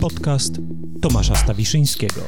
Podcast Tomasza Stawiszyńskiego.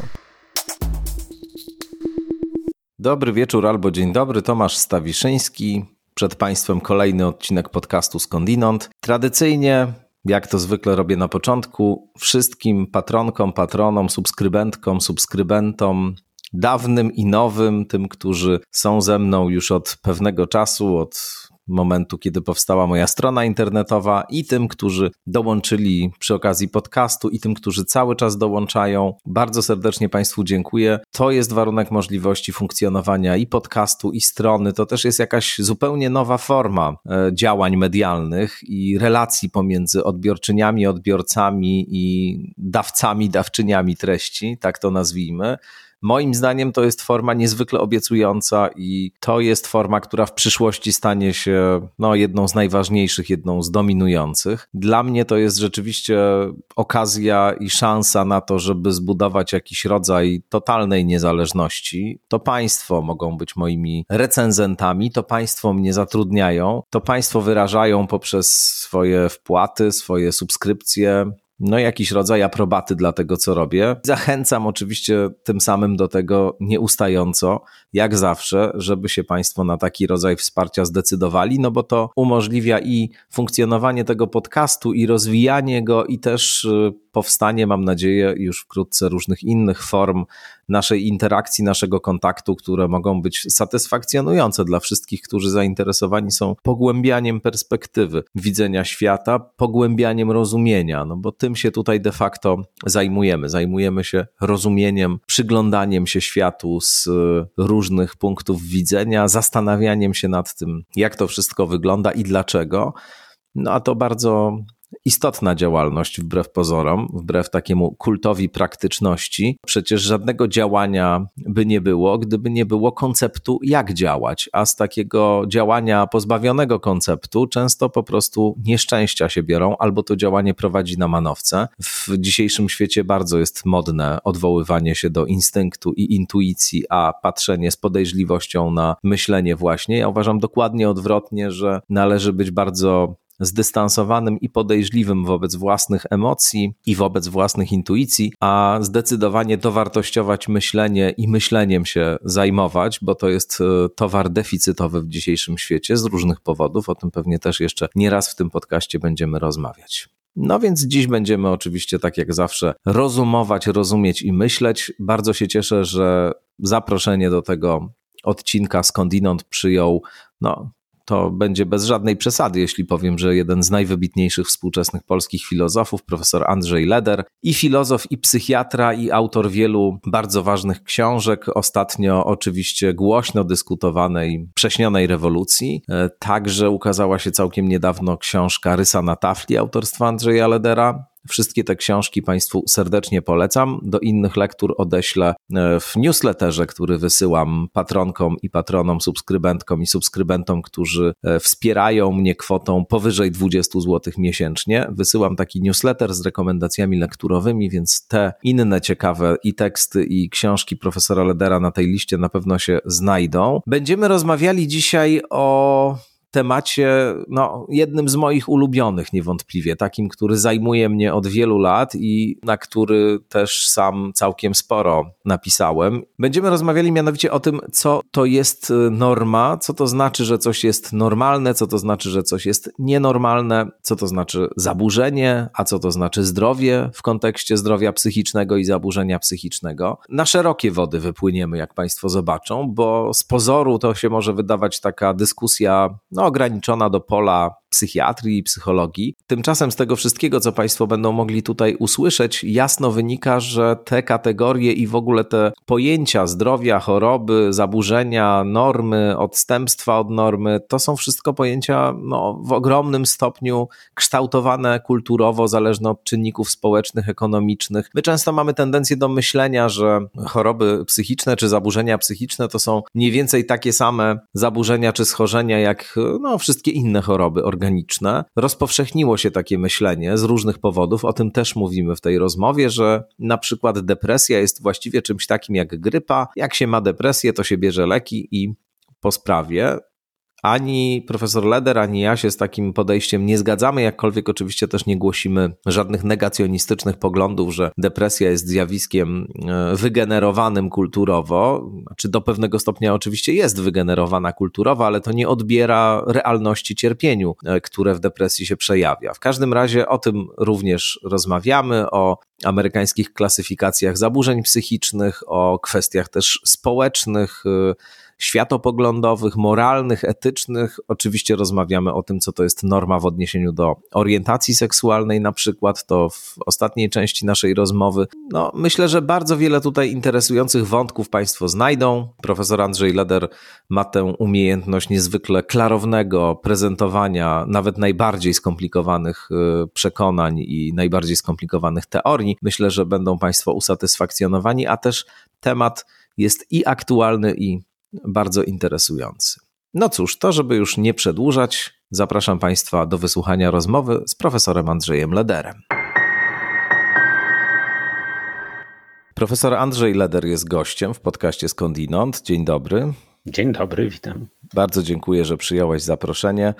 Dobry wieczór albo dzień dobry, Tomasz Stawiszyński. Przed Państwem kolejny odcinek podcastu Skądinąd. Tradycyjnie, jak to zwykle robię na początku, wszystkim patronkom, patronom, subskrybentkom, subskrybentom, dawnym i nowym, tym, którzy są ze mną już od pewnego czasu, od momentu, kiedy powstała moja strona internetowa, i tym, którzy dołączyli przy okazji podcastu, i tym, którzy cały czas dołączają. Bardzo serdecznie Państwu dziękuję. To jest warunek możliwości funkcjonowania i podcastu, i strony. To też jest jakaś zupełnie nowa forma e, działań medialnych i relacji pomiędzy odbiorczyniami, odbiorcami i dawcami, dawczyniami treści, tak to nazwijmy. Moim zdaniem to jest forma niezwykle obiecująca i to jest forma, która w przyszłości stanie się no, jedną z najważniejszych, jedną z dominujących. Dla mnie to jest rzeczywiście okazja i szansa na to, żeby zbudować jakiś rodzaj totalnej niezależności. To państwo mogą być moimi recenzentami, to państwo mnie zatrudniają, to państwo wyrażają poprzez swoje wpłaty, swoje subskrypcje, no jakiś rodzaj aprobaty dla tego, co robię. Zachęcam oczywiście tym samym do tego nieustająco, jak zawsze, żeby się Państwo na taki rodzaj wsparcia zdecydowali, no bo to umożliwia i funkcjonowanie tego podcastu, i rozwijanie go, i też y, powstanie, mam nadzieję, już wkrótce różnych innych form naszej interakcji, naszego kontaktu, które mogą być satysfakcjonujące dla wszystkich, którzy zainteresowani są pogłębianiem perspektywy widzenia świata, pogłębianiem rozumienia, no bo tym się tutaj de facto zajmujemy. Zajmujemy się rozumieniem, przyglądaniem się światu z różnych punktów widzenia, zastanawianiem się nad tym, jak to wszystko wygląda i dlaczego. No a to bardzo istotna działalność wbrew pozorom, wbrew takiemu kultowi praktyczności. Przecież żadnego działania by nie było, gdyby nie było konceptu, jak działać, a z takiego działania pozbawionego konceptu często po prostu nieszczęścia się biorą, albo to działanie prowadzi na manowce. W dzisiejszym świecie bardzo jest modne odwoływanie się do instynktu i intuicji, a patrzenie z podejrzliwością na myślenie właśnie. Ja uważam dokładnie odwrotnie, że należy być bardzo zdystansowanym i podejrzliwym wobec własnych emocji i wobec własnych intuicji, a zdecydowanie dowartościować myślenie i myśleniem się zajmować, bo to jest e, towar deficytowy w dzisiejszym świecie z różnych powodów. O tym pewnie też jeszcze nieraz w tym podcaście będziemy rozmawiać. No więc dziś będziemy oczywiście, tak jak zawsze, rozumować, rozumieć i myśleć. Bardzo się cieszę, że zaproszenie do tego odcinka skądinąd przyjął no, to będzie bez żadnej przesady, jeśli powiem, że jeden z najwybitniejszych współczesnych polskich filozofów, profesor Andrzej Leder, i filozof, i psychiatra, i autor wielu bardzo ważnych książek, ostatnio oczywiście głośno dyskutowanej prześnionej rewolucji. E, także ukazała się całkiem niedawno książka Rysa na tafli autorstwa Andrzeja Ledera, Wszystkie te książki Państwu serdecznie polecam. Do innych lektur odeślę e, w newsletterze, który wysyłam patronkom i patronom, subskrybentkom i subskrybentom, którzy e, wspierają mnie kwotą powyżej 20 zł miesięcznie. Wysyłam taki newsletter z rekomendacjami lekturowymi, więc te inne ciekawe i teksty, i książki profesora Ledera na tej liście na pewno się znajdą. Będziemy rozmawiali dzisiaj o temacie, no, jednym z moich ulubionych niewątpliwie, takim, który zajmuje mnie od wielu lat i na który też sam całkiem sporo napisałem. Będziemy rozmawiali mianowicie o tym, co to jest y, norma, co to znaczy, że coś jest normalne, co to znaczy, że coś jest nienormalne, co to znaczy zaburzenie, a co to znaczy zdrowie w kontekście zdrowia psychicznego i zaburzenia psychicznego. Na szerokie wody wypłyniemy, jak Państwo zobaczą, bo z pozoru to się może wydawać taka dyskusja, no, no, ograniczona do pola psychiatrii i psychologii. Tymczasem z tego wszystkiego, co Państwo będą mogli tutaj usłyszeć, jasno wynika, że te kategorie i w ogóle te pojęcia zdrowia, choroby, zaburzenia, normy, odstępstwa od normy, to są wszystko pojęcia no, w ogromnym stopniu kształtowane kulturowo, zależne od czynników społecznych, ekonomicznych. My często mamy tendencję do myślenia, że choroby psychiczne czy zaburzenia psychiczne to są mniej więcej takie same zaburzenia czy schorzenia jak no, wszystkie inne choroby organiczne. Rozpowszechniło się takie myślenie z różnych powodów, o tym też mówimy w tej rozmowie, że na przykład depresja jest właściwie czymś takim jak grypa. Jak się ma depresję, to się bierze leki i po sprawie. Ani profesor Leder, ani ja się z takim podejściem nie zgadzamy, jakkolwiek oczywiście też nie głosimy żadnych negacjonistycznych poglądów, że depresja jest zjawiskiem e, wygenerowanym kulturowo. Czy do pewnego stopnia oczywiście jest wygenerowana kulturowo, ale to nie odbiera realności cierpieniu, e, które w depresji się przejawia. W każdym razie o tym również rozmawiamy, o amerykańskich klasyfikacjach zaburzeń psychicznych, o kwestiach też społecznych e, światopoglądowych, moralnych, etycznych. Oczywiście rozmawiamy o tym, co to jest norma w odniesieniu do orientacji seksualnej, na przykład, to w ostatniej części naszej rozmowy. No, myślę, że bardzo wiele tutaj interesujących wątków Państwo znajdą. Profesor Andrzej Leder ma tę umiejętność niezwykle klarownego prezentowania nawet najbardziej skomplikowanych y, przekonań i najbardziej skomplikowanych teorii. Myślę, że będą Państwo usatysfakcjonowani, a też temat jest i aktualny, i bardzo interesujący. No cóż, to żeby już nie przedłużać, zapraszam Państwa do wysłuchania rozmowy z profesorem Andrzejem Lederem. Profesor Andrzej Leder jest gościem w podcaście Skądinąd. Dzień dobry. Dzień dobry, witam. Bardzo dziękuję, że przyjąłeś zaproszenie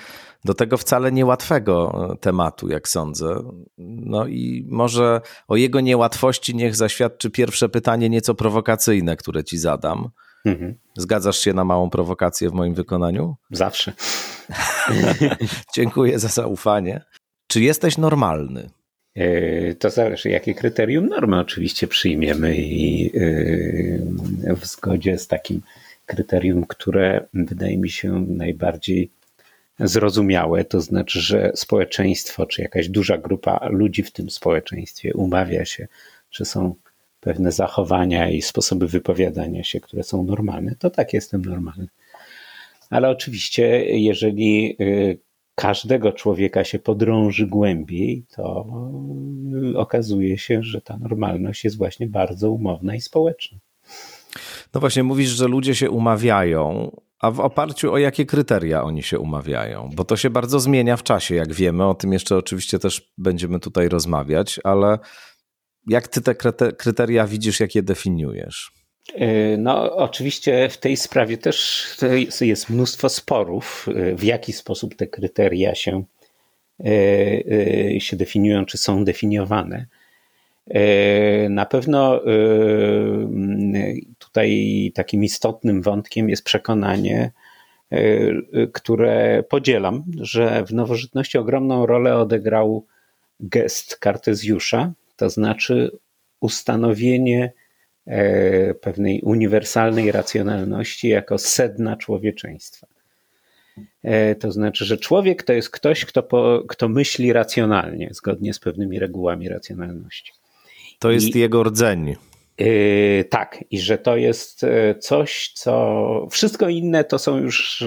do tego wcale niełatwego tematu, jak sądzę. No i może o jego niełatwości niech zaświadczy pierwsze pytanie, nieco prowokacyjne, które ci zadam. Mhm. Zgadzasz się na małą prowokację w moim wykonaniu? Zawsze. Dziękuję za zaufanie. Czy jesteś normalny? E, to zależy, jakie kryterium normy oczywiście przyjmiemy i e, w zgodzie z takim kryterium, które wydaje mi się najbardziej zrozumiałe, to znaczy, że społeczeństwo, czy jakaś duża grupa ludzi w tym społeczeństwie umawia się, że są pewne zachowania i sposoby wypowiadania się, które są normalne, to tak jestem normalny. Ale oczywiście, jeżeli y, każdego człowieka się podrąży głębiej, to okazuje się, że ta normalność jest właśnie bardzo umowna i społeczna. No właśnie, mówisz, że ludzie się umawiają, a w oparciu o jakie kryteria oni się umawiają? Bo to się bardzo zmienia w czasie, jak wiemy. O tym jeszcze oczywiście też będziemy tutaj rozmawiać, ale jak ty te kryteria widzisz, jak je definiujesz? E, no, oczywiście w tej sprawie też jest mnóstwo sporów, e, w jaki sposób te kryteria się, e, się definiują, czy są definiowane. Na pewno tutaj takim istotnym wątkiem jest przekonanie, które podzielam, że w nowożytności ogromną rolę odegrał gest Kartezjusza, to znaczy ustanowienie e, pewnej uniwersalnej racjonalności jako sedna człowieczeństwa. E, to znaczy, że człowiek to jest ktoś, kto, po, kto myśli racjonalnie, zgodnie z pewnymi regułami racjonalności. To jest I, jego rdzeń. Yy, tak, i że to jest coś, co. Wszystko inne to są już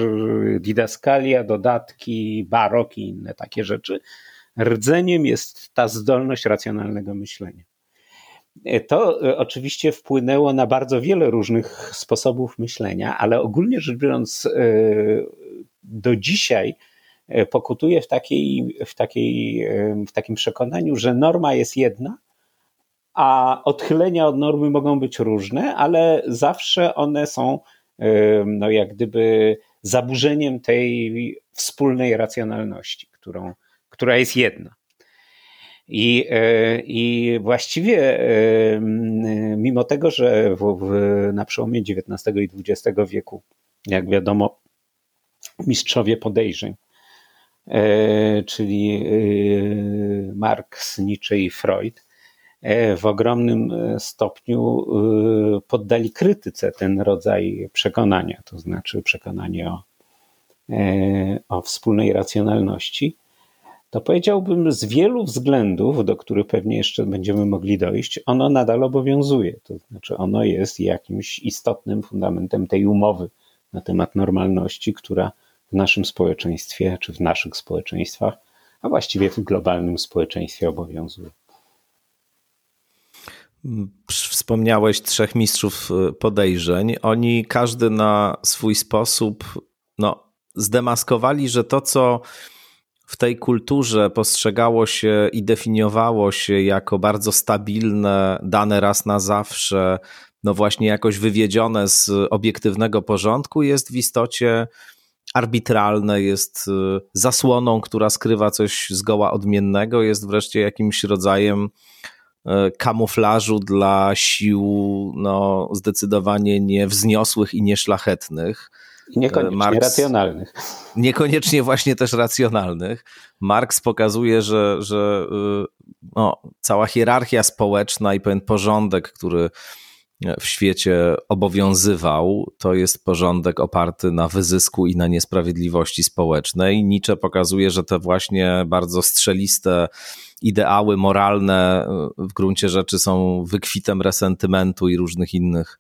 didaskalia, dodatki, barok i inne takie rzeczy rdzeniem jest ta zdolność racjonalnego myślenia. E, to e, oczywiście wpłynęło na bardzo wiele różnych sposobów myślenia, ale ogólnie rzecz biorąc, e, do dzisiaj pokutuje w, takiej, w, takiej, w takim przekonaniu, że norma jest jedna, a odchylenia od normy mogą być różne, ale zawsze one są no jak gdyby zaburzeniem tej wspólnej racjonalności, którą, która jest jedna. I, e, I właściwie, e, mimo tego, że w, w, na przełomie XIX i XX wieku, jak wiadomo, mistrzowie podejrzeń, e, czyli Marx, Nietzsche i Freud, w ogromnym stopniu poddali krytyce ten rodzaj przekonania, to znaczy przekonanie o, o wspólnej racjonalności to powiedziałbym z wielu względów, do których pewnie jeszcze będziemy mogli dojść, ono nadal obowiązuje. To znaczy, ono jest jakimś istotnym fundamentem tej umowy na temat normalności, która w naszym społeczeństwie, czy w naszych społeczeństwach, a właściwie w globalnym społeczeństwie obowiązuje. Wspomniałeś trzech mistrzów y, podejrzeń. Oni każdy na swój sposób no, zdemaskowali, że to, co w tej kulturze postrzegało się i definiowało się jako bardzo stabilne, dane raz na zawsze, no właśnie jakoś wywiedzione z obiektywnego porządku, jest w istocie. Arbitralne, jest zasłoną, która skrywa coś zgoła odmiennego, jest wreszcie jakimś rodzajem kamuflażu dla sił no, zdecydowanie niewzniosłych i nieszlachetnych. Niekoniecznie racjonalnych. Niekoniecznie właśnie też racjonalnych. Marx pokazuje, że, że no, cała hierarchia społeczna i pewien porządek, który w świecie obowiązywał, to jest porządek oparty na wyzysku i na niesprawiedliwości społecznej. Nietzsche pokazuje, że te właśnie bardzo strzeliste ideały moralne w gruncie rzeczy są wykwitem resentymentu i różnych innych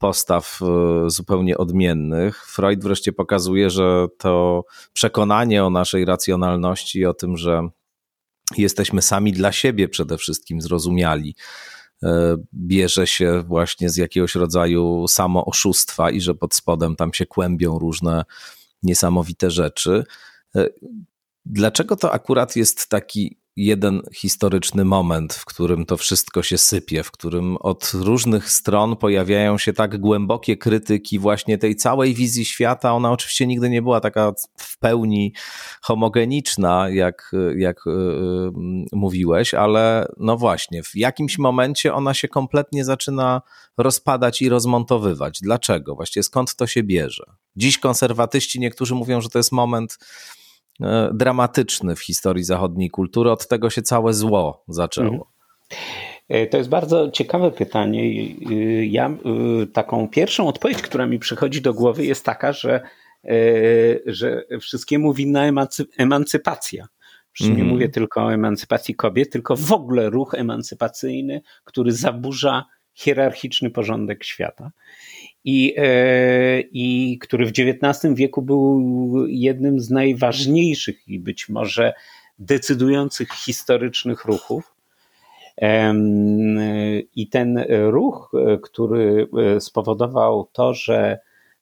postaw e, zupełnie odmiennych. Freud wreszcie pokazuje, że to przekonanie o naszej racjonalności, o tym, że jesteśmy sami dla siebie przede wszystkim zrozumiali, e, bierze się właśnie z jakiegoś rodzaju samooszustwa i że pod spodem tam się kłębią różne niesamowite rzeczy. E, dlaczego to akurat jest taki jeden historyczny moment, w którym to wszystko się sypie, w którym od różnych stron pojawiają się tak głębokie krytyki właśnie tej całej wizji świata. Ona oczywiście nigdy nie była taka w pełni homogeniczna, jak, jak yy, mówiłeś, ale no właśnie, w jakimś momencie ona się kompletnie zaczyna rozpadać i rozmontowywać. Dlaczego? Właściwie skąd to się bierze? Dziś konserwatyści niektórzy mówią, że to jest moment dramatyczny w historii zachodniej kultury. Od tego się całe zło zaczęło. Mhm. E, to jest bardzo ciekawe pytanie. E, ja taką pierwszą odpowiedź, która mi przychodzi do głowy, jest taka, że, że wszystkiemu winna emancypacja. Przecież nie mhm. mówię tylko o emancypacji kobiet, tylko w ogóle ruch emancypacyjny, który zaburza hierarchiczny porządek świata i, e, i który w XIX wieku był jednym z najważniejszych i być może decydujących historycznych ruchów. I ten ruch, który spowodował to, że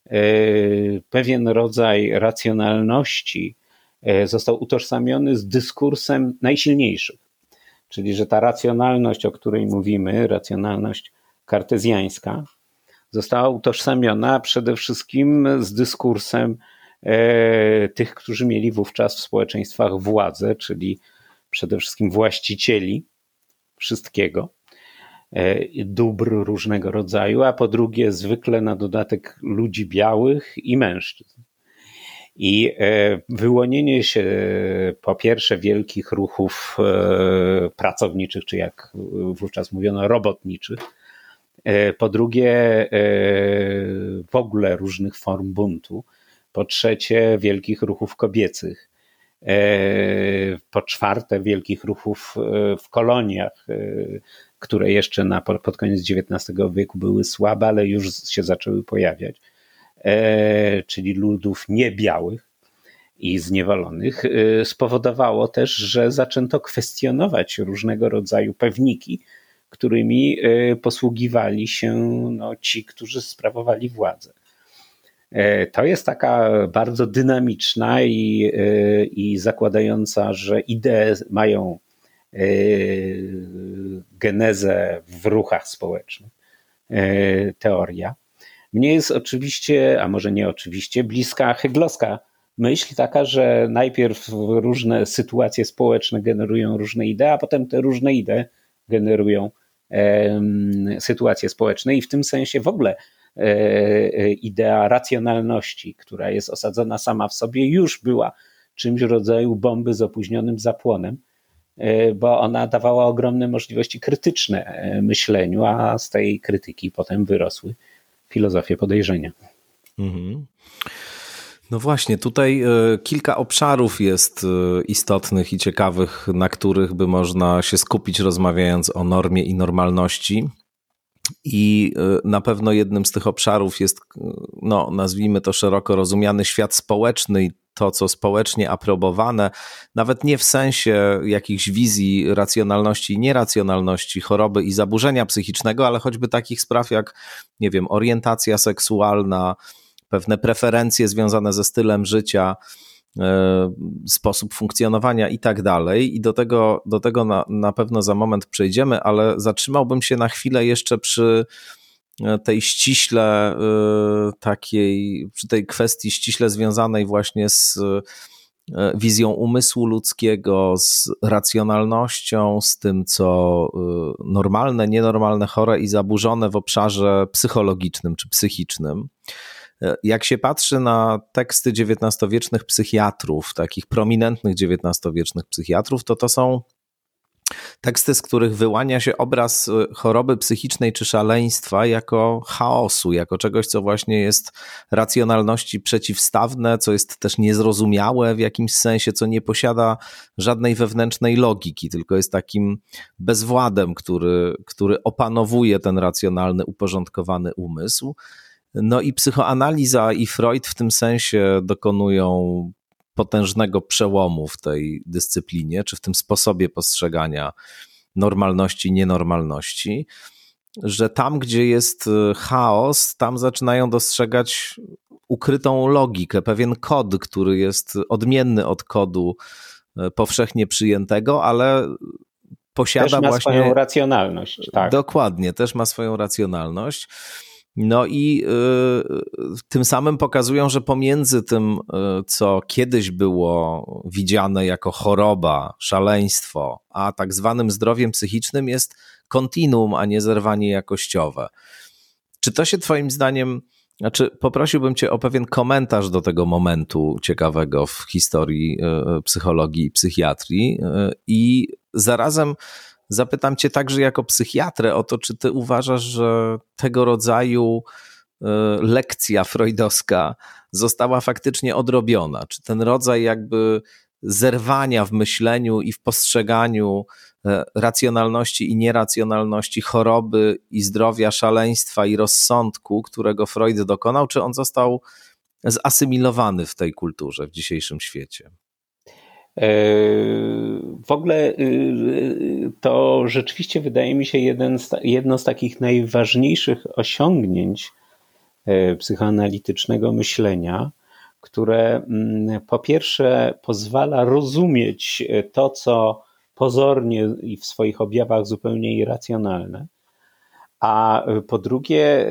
e, pewien rodzaj racjonalności e, został utożsamiony z dyskursem najsilniejszych. Czyli, że ta racjonalność, o której mówimy, racjonalność kartezjańska, została utożsamiona przede wszystkim z dyskursem e, tych, którzy mieli wówczas w społeczeństwach władzę, czyli przede wszystkim właścicieli wszystkiego, e, dóbr różnego rodzaju, a po drugie zwykle na dodatek ludzi białych i mężczyzn. I e, wyłonienie się po pierwsze wielkich ruchów pracowniczych, czy jak wówczas mówiono, robotniczych, po drugie e, w ogóle różnych form buntu, po trzecie wielkich ruchów kobiecych, e, po czwarte wielkich ruchów w koloniach, które jeszcze na, pod koniec XIX wieku były słabe, ale już się zaczęły pojawiać, czyli ludów niebiałych i zniewolonych, spowodowało też, że zaczęto kwestionować różnego rodzaju pewniki, którymi e, posługiwali się no, ci, którzy sprawowali władzę. E, to jest taka bardzo dynamiczna i, e, i zakładająca, że idee mają genezę w ruchach społecznych teoria. Mnie jest oczywiście, a może nie oczywiście, bliska heglowska myśl taka, że najpierw różne sytuacje społeczne generują różne idee, a potem te różne idee generują sytuacje społeczne i w tym sensie w ogóle e, e, idea racjonalności, która jest osadzona sama w sobie, już była czymś rodzaju bomby z opóźnionym zapłonem, e, bo ona dawała ogromne możliwości krytyczne myśleniu, a z tej krytyki potem wyrosły filozofie podejrzenia. Mhm. No właśnie, tutaj e, kilka obszarów jest e, istotnych i ciekawych, na których by można się skupić, rozmawiając o normie i normalności. I e, na pewno jednym z tych obszarów jest, no, nazwijmy to szeroko rozumiany świat społeczny i to, co społecznie aprobowane, nawet nie w sensie jakichś wizji racjonalności i nieracjonalności, choroby i zaburzenia psychicznego, ale choćby takich spraw jak, nie wiem, orientacja seksualna, pewne preferencje związane ze stylem życia, e, sposób funkcjonowania i tak dalej. I do tego, do tego na, na pewno za moment przejdziemy, ale zatrzymałbym się na chwilę jeszcze przy tej ściśle takiej, przy tej kwestii ściśle związanej właśnie z wizją umysłu ludzkiego, z racjonalnością, z tym, co normalne, nienormalne, chore i zaburzone w obszarze psychologicznym czy psychicznym. Jak się patrzy na teksty XIX-wiecznych psychiatrów, takich prominentnych XIX-wiecznych psychiatrów, to to są teksty, z których wyłania się obraz y, choroby psychicznej czy szaleństwa jako chaosu, jako czegoś, co właśnie jest racjonalności przeciwstawne, co jest też niezrozumiałe w jakimś sensie, co nie posiada żadnej wewnętrznej logiki, tylko jest takim bezwładem, który, który opanowuje ten racjonalny, uporządkowany umysł. No i psychoanaliza i Freud w tym sensie dokonują potężnego przełomu w tej dyscyplinie, czy w tym sposobie postrzegania normalności, nienormalności, że tam, gdzie jest e, chaos, tam zaczynają dostrzegać ukrytą logikę, pewien kod, który jest odmienny od kodu e, powszechnie przyjętego, ale posiada też ma właśnie. swoją racjonalność. Tak. Dokładnie, też ma swoją racjonalność. No i y, tym samym pokazują, że pomiędzy tym, y, co kiedyś było widziane jako choroba, szaleństwo, a tak zwanym zdrowiem psychicznym jest kontinuum, a nie zerwanie jakościowe. Czy to się Twoim zdaniem, znaczy poprosiłbym Cię o pewien komentarz do tego momentu ciekawego w historii y, psychologii i psychiatrii i zarazem Zapytam Cię także jako psychiatrę o to, czy Ty uważasz, że tego rodzaju e, lekcja freudowska została faktycznie odrobiona? Czy ten rodzaj jakby zerwania w myśleniu i w postrzeganiu e, racjonalności i nieracjonalności, choroby i zdrowia, szaleństwa i rozsądku, którego Freud dokonał, czy on został zasymilowany w tej kulturze w dzisiejszym świecie? W ogóle y, y, to rzeczywiście wydaje mi się jeden z, jedno z takich najważniejszych osiągnięć e, psychoanalitycznego myślenia, które mm, po pierwsze pozwala rozumieć to, co pozornie i w swoich objawach zupełnie irracjonalne, a po drugie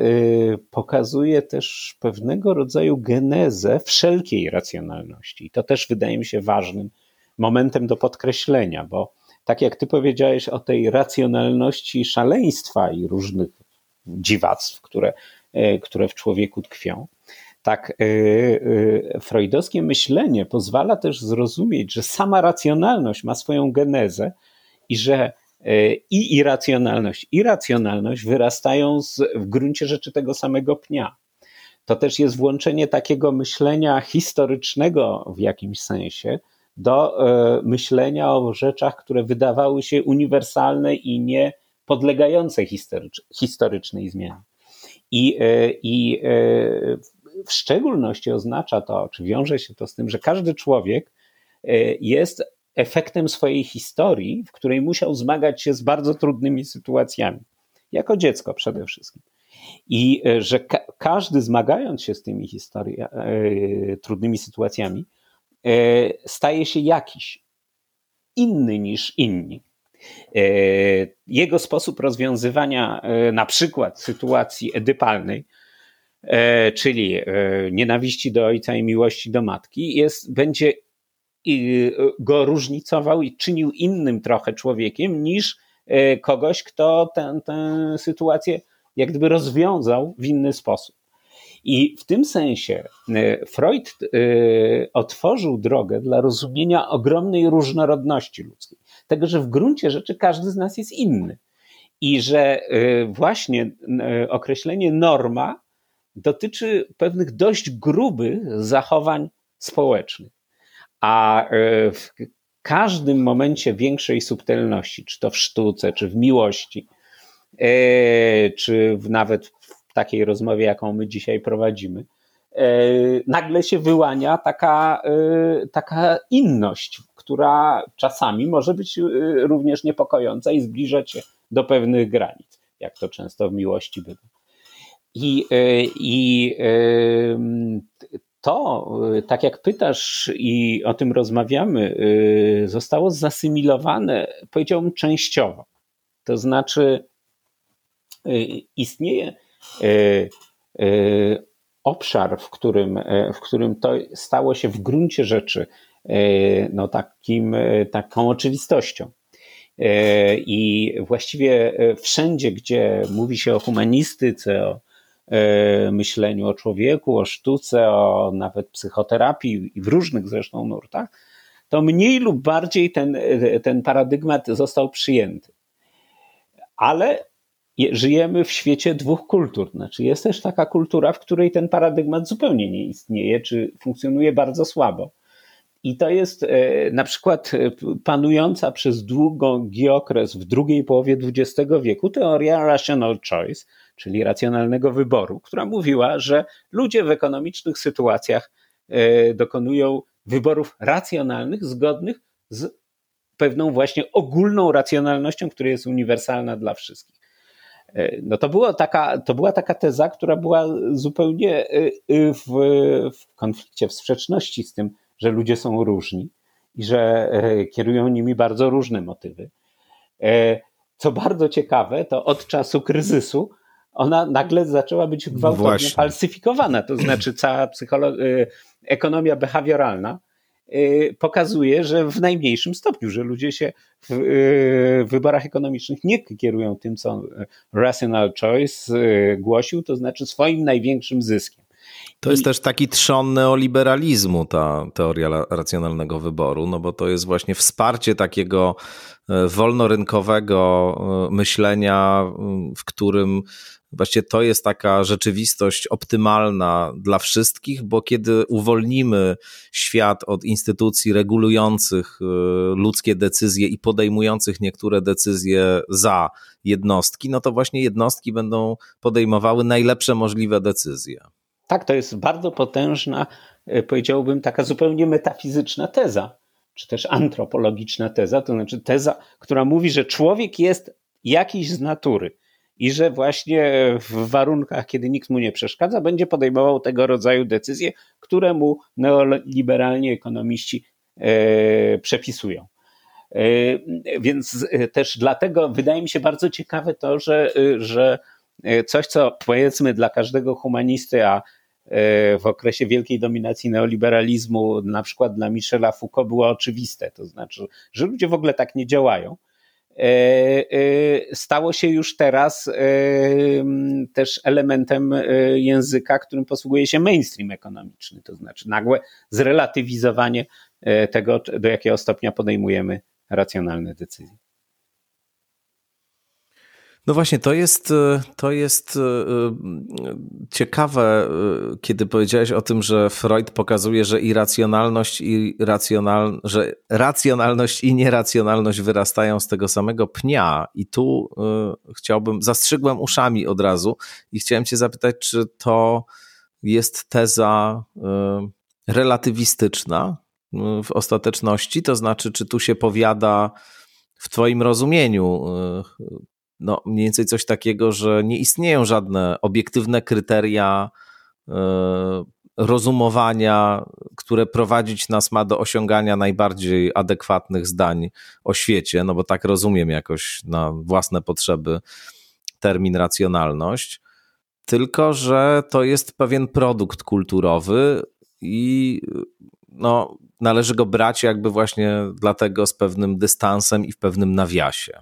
pokazuje też pewnego rodzaju genezę wszelkiej racjonalności. I to też wydaje mi się ważnym momentem do podkreślenia, bo tak jak ty powiedziałeś o tej racjonalności szaleństwa i różnych dziwactw, które, e, które w człowieku tkwią, tak e, e, freudowskie myślenie pozwala też zrozumieć, że sama racjonalność ma swoją genezę i że i irracjonalność, i racjonalność wyrastają z, w gruncie rzeczy tego samego pnia. To też jest włączenie takiego myślenia historycznego w jakimś sensie, do e, myślenia o rzeczach, które wydawały się uniwersalne i nie podlegające historycznej zmianie. I, e, i e, w szczególności oznacza to, czy wiąże się to z tym, że każdy człowiek jest efektem swojej historii, w której musiał zmagać się z bardzo trudnymi sytuacjami. Jako dziecko przede wszystkim. I że ka każdy zmagając się z tymi historii, trudnymi sytuacjami, staje się jakiś, inny niż inni. E, jego sposób rozwiązywania e, na przykład sytuacji edypalnej, czyli nienawiści do ojca i miłości do matki, jest, będzie go różnicował i czynił innym trochę człowiekiem niż kogoś, kto tę sytuację jak gdyby rozwiązał w inny sposób. I w tym sensie e, Freud e, otworzył drogę dla rozumienia ogromnej różnorodności ludzkiej. Tego, że w gruncie rzeczy każdy z nas jest inny. I że e, właśnie określenie norma dotyczy pewnych dość grubych zachowań społecznych. A w każdym momencie większej subtelności, czy to w sztuce, czy w miłości, czy w nawet takiej rozmowie, jaką my dzisiaj prowadzimy, e, nagle się wyłania taka, e, taka inność, która czasami może być e, również niepokojąca i zbliżać się do pewnych granic, jak to często w miłości bywa. I, i to, tak jak pytasz i o tym rozmawiamy, zostało zasymilowane, powiedziałbym, częściowo. To znaczy, istnieje obszar, w którym, w którym to stało się w gruncie rzeczy no takim, taką oczywistością. I właściwie wszędzie, gdzie mówi się o humanistyce, o myśleniu o człowieku, o sztuce, o nawet psychoterapii i w różnych zresztą nurtach, to mniej lub bardziej ten, ten paradygmat został przyjęty. Ale żyjemy w świecie dwóch kultur. Znaczy jest też taka kultura, w której ten paradygmat zupełnie nie istnieje, czy funkcjonuje bardzo słabo. I to jest e, na przykład e, panująca przez długi okres w drugiej połowie XX wieku teoria rational choice, czyli racjonalnego wyboru, która mówiła, że ludzie w ekonomicznych sytuacjach e, dokonują wyborów racjonalnych, zgodnych z pewną właśnie ogólną racjonalnością, która jest uniwersalna dla wszystkich. E, no to, było taka, to była taka teza, która była zupełnie e, e, w, w konflikcie, w sprzeczności z tym, że ludzie są różni i że kierują nimi bardzo różne motywy. Co bardzo ciekawe, to od czasu kryzysu ona nagle zaczęła być gwałtownie falsyfikowana. To znaczy, cała ekonomia behawioralna pokazuje, że w najmniejszym stopniu, że ludzie się w y, wyborach ekonomicznych nie kierują tym, co rational choice y, głosił, to znaczy swoim największym zyskiem. To jest I... też taki trzon neoliberalizmu, ta teoria racjonalnego wyboru, no bo to jest właśnie wsparcie takiego e, wolnorynkowego e, myślenia, w którym Właściwie to jest taka rzeczywistość optymalna dla wszystkich, bo kiedy uwolnimy świat od instytucji regulujących y, ludzkie decyzje i podejmujących niektóre decyzje za jednostki, no to właśnie jednostki będą podejmowały najlepsze możliwe decyzje. Tak, to jest bardzo potężna, y, powiedziałbym, taka zupełnie metafizyczna teza, czy też antropologiczna teza, to znaczy teza, która mówi, że człowiek jest jakiś z natury i że właśnie w warunkach, kiedy nikt mu nie przeszkadza, będzie podejmował tego rodzaju decyzje, które mu neoliberalni ekonomiści e, przepisują. E, więc też dlatego wydaje mi się bardzo ciekawe to, że, że coś, co powiedzmy dla każdego humanisty, a w okresie wielkiej dominacji neoliberalizmu, na przykład dla Michela Foucault było oczywiste, to znaczy, że ludzie w ogóle tak nie działają, E, e, stało się już teraz e, też elementem języka, którym posługuje się mainstream ekonomiczny, to znaczy nagłe zrelatywizowanie tego, do jakiego stopnia podejmujemy racjonalne decyzje. No właśnie, to jest, e, to jest e, e, ciekawe, kiedy powiedziałeś o tym, że Freud pokazuje, że irracjonalność i racjonal, że racjonalność i nieracjonalność wyrastają z tego samego pnia. I tu chciałbym, zastrzygłem uszami od razu i chciałem Cię zapytać, czy to jest teza relatywistyczna w ostateczności? To znaczy, czy tu się powiada w Twoim rozumieniu no, mniej więcej coś takiego, że nie istnieją żadne obiektywne kryteria e, rozumowania, które prowadzić nas ma do osiągania najbardziej adekwatnych zdań o świecie, no bo tak rozumiem jakoś na własne potrzeby termin racjonalność, tylko że to jest pewien produkt kulturowy i no, należy go brać jakby właśnie dlatego z pewnym dystansem i w pewnym nawiasie.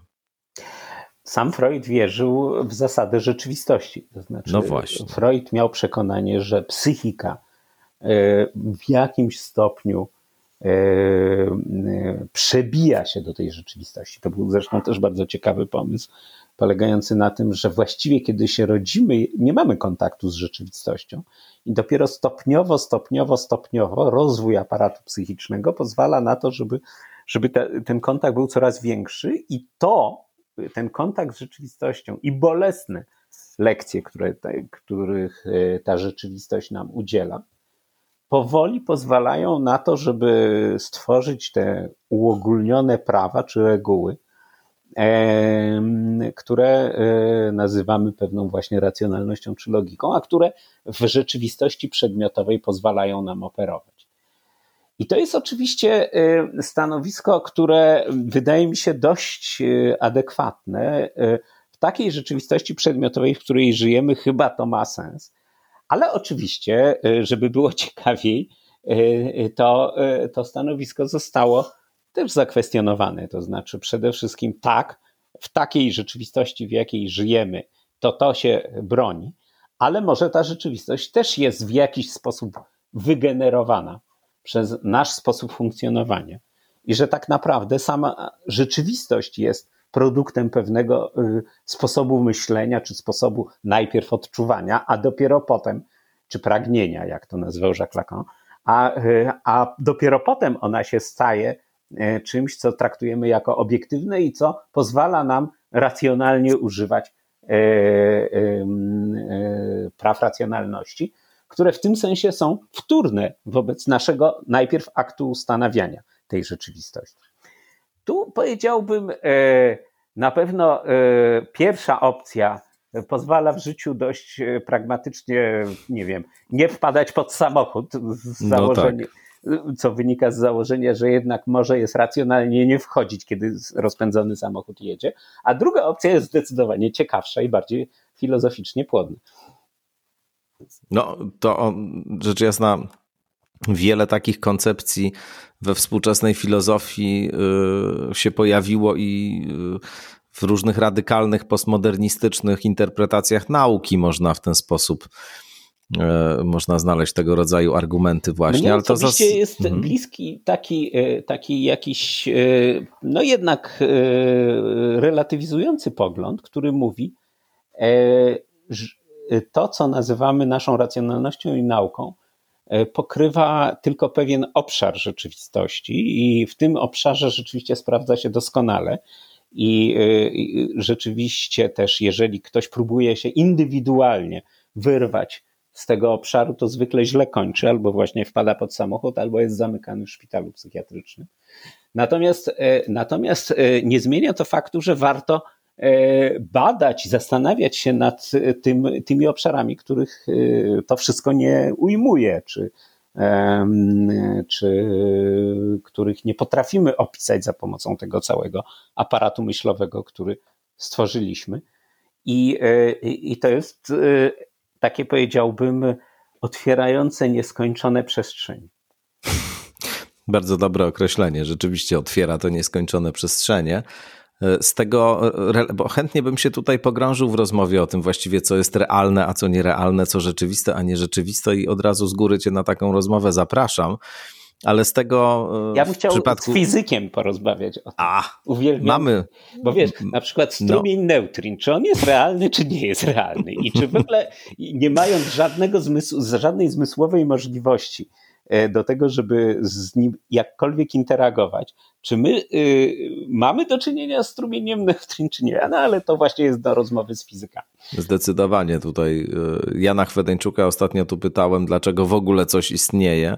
Sam Freud wierzył w zasadę rzeczywistości. To znaczy, no właśnie. Freud miał przekonanie, że psychika e, w jakimś stopniu e, e, przebija się do tej rzeczywistości. To był zresztą też bardzo ciekawy pomysł, polegający na tym, że właściwie kiedy się rodzimy, nie mamy kontaktu z rzeczywistością i dopiero stopniowo, stopniowo, stopniowo rozwój aparatu psychicznego pozwala na to, żeby, żeby te, ten kontakt był coraz większy i to ten kontakt z rzeczywistością i bolesne lekcje, które, których e, ta rzeczywistość nam udziela, powoli pozwalają na to, żeby stworzyć te uogólnione prawa czy reguły, które e, nazywamy pewną właśnie racjonalnością czy logiką, a które w rzeczywistości przedmiotowej pozwalają nam operować. I to jest oczywiście y, stanowisko, które wydaje mi się dość y, adekwatne y, w takiej rzeczywistości przedmiotowej, w której żyjemy, chyba to ma sens. Ale oczywiście, żeby było ciekawiej, to, to stanowisko zostało też zakwestionowane. To znaczy, przede wszystkim tak, w takiej rzeczywistości, w jakiej żyjemy, to to się broni, ale może ta rzeczywistość też jest w jakiś sposób wygenerowana przez nasz sposób funkcjonowania. I że tak naprawdę sama rzeczywistość jest produktem pewnego y, sposobu myślenia, czy sposobu najpierw odczuwania, a dopiero potem, czy pragnienia, jak to nazywał Jacques Lacan, a, y, a dopiero potem ona się staje y, czymś, co traktujemy jako obiektywne i co pozwala nam racjonalnie używać praw racjonalności, które w tym sensie są wtórne wobec naszego najpierw aktu ustanawiania tej rzeczywistości. Tu powiedziałbym, e, na pewno e, pierwsza opcja pozwala w życiu dość e, pragmatycznie, nie wiem, nie wpadać pod samochód z założeniem, no tak. co wynika z założenia, że jednak może jest racjonalnie nie wchodzić, kiedy rozpędzony samochód jedzie. A druga opcja jest zdecydowanie ciekawsza i bardziej filozoficznie płodna. No, to rzecz jasna, wiele takich koncepcji we współczesnej filozofii y, się pojawiło i y, w różnych radykalnych, postmodernistycznych interpretacjach nauki można w ten sposób y, można znaleźć tego rodzaju argumenty właśnie. Mnie ale to zas... jest mhm. bliski taki, taki jakiś, no jednak relatywizujący pogląd, który mówi, że to, co nazywamy naszą racjonalnością i nauką, e, pokrywa tylko pewien obszar rzeczywistości, i w tym obszarze rzeczywiście sprawdza się doskonale. I, e, I rzeczywiście też, jeżeli ktoś próbuje się indywidualnie wyrwać z tego obszaru, to zwykle źle kończy, albo właśnie wpada pod samochód, albo jest zamykany w szpitalu psychiatrycznym. Natomiast, e, natomiast nie zmienia to faktu, że warto E, badać, zastanawiać się nad tym, tymi obszarami, których e, to wszystko nie ujmuje, czy, czy których nie potrafimy opisać za pomocą tego całego aparatu myślowego, który stworzyliśmy. I, e, i to jest takie, powiedziałbym, otwierające nieskończone przestrzenie. Bardzo dobre określenie. Rzeczywiście otwiera to nieskończone przestrzenie. E, z tego, e, bo chętnie bym się tutaj pogrążył w rozmowie o tym właściwie, co jest realne, a co nierealne, co rzeczywiste, a nierzeczywiste i od razu z góry cię na taką rozmowę zapraszam. Ale z tego. E, ja bym chciał przypadku... z fizykiem porozmawiać o tym. A, Uwielbiam. mamy. Bo wiesz, na przykład strumień no. neutrin, czy on jest realny, czy nie jest realny? I czy w ogóle, nie mając żadnego zmysłu, żadnej zmysłowej możliwości, do tego, żeby z nim jakkolwiek interagować. Czy my y, mamy do czynienia z strumieniem neutrin, czy nie? No ale to właśnie jest do rozmowy z fizyka. Zdecydowanie tutaj. Y, Jana Chwedeńczuka ostatnio tu pytałem, dlaczego w ogóle coś istnieje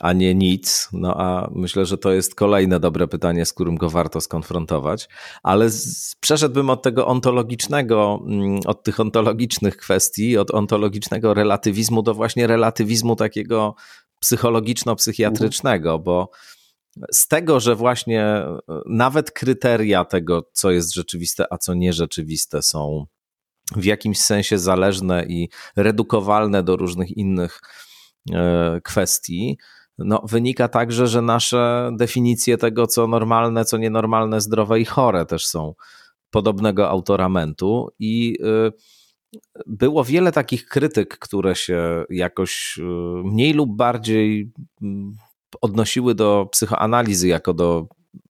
a nie nic. No a myślę, że to jest kolejne dobre pytanie, z którym go warto skonfrontować. Ale z, przeszedłbym od tego ontologicznego, mm, od tych ontologicznych kwestii, od ontologicznego relatywizmu do właśnie relatywizmu takiego psychologiczno-psychiatrycznego, bo z tego, że właśnie e, nawet kryteria tego, co jest rzeczywiste, a co nierzeczywiste, są w jakimś sensie zależne i redukowalne do różnych innych e, kwestii, no, wynika także, że nasze definicje tego, co normalne, co nienormalne, zdrowe i chore też są podobnego autoramentu i y, było wiele takich krytyk, które się jakoś y, mniej lub bardziej mm, odnosiły do psychoanalizy jako do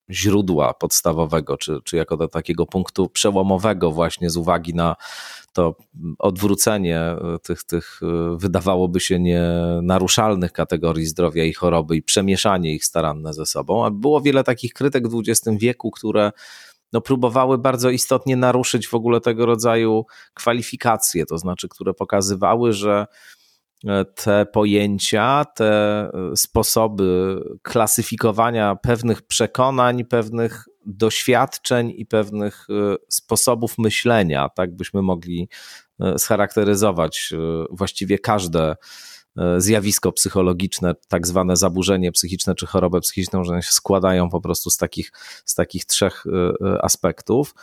źródła podstawowego, czy, czy jako do takiego punktu przełomowego, właśnie z uwagi na to odwrócenie y, tych, tych y, wydawałoby się nienaruszalnych kategorii zdrowia i choroby i przemieszanie ich staranne ze sobą. A było wiele takich krytyk w XX wieku, które no, próbowały bardzo istotnie naruszyć w ogóle tego rodzaju kwalifikacje, to znaczy, które pokazywały, że e, te pojęcia, te e, sposoby klasyfikowania pewnych przekonań, pewnych doświadczeń i pewnych e, sposobów myślenia, tak byśmy mogli scharakteryzować właściwie każde zjawisko psychologiczne, tak zwane zaburzenie psychiczne czy chorobę psychiczną, że one się składają po prostu z takich, z takich trzech e, e, aspektów.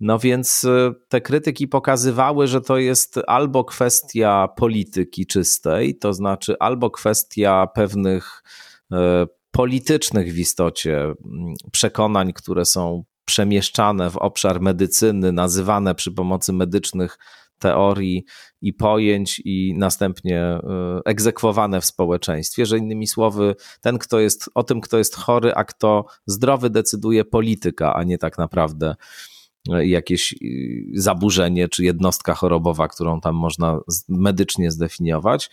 No więc e, te krytyki pokazywały, że to jest albo kwestia polityki czystej, to znaczy albo kwestia pewnych e, politycznych w istocie mm, przekonań, które są przemieszczane w obszar medycyny, nazywane przy pomocy medycznych teorii i pojęć i następnie e, egzekwowane w społeczeństwie, że innymi słowy, ten, kto jest o tym, kto jest chory, a kto zdrowy, decyduje polityka, a nie tak naprawdę e, jakieś e, zaburzenie czy jednostka chorobowa, którą tam można medycznie zdefiniować.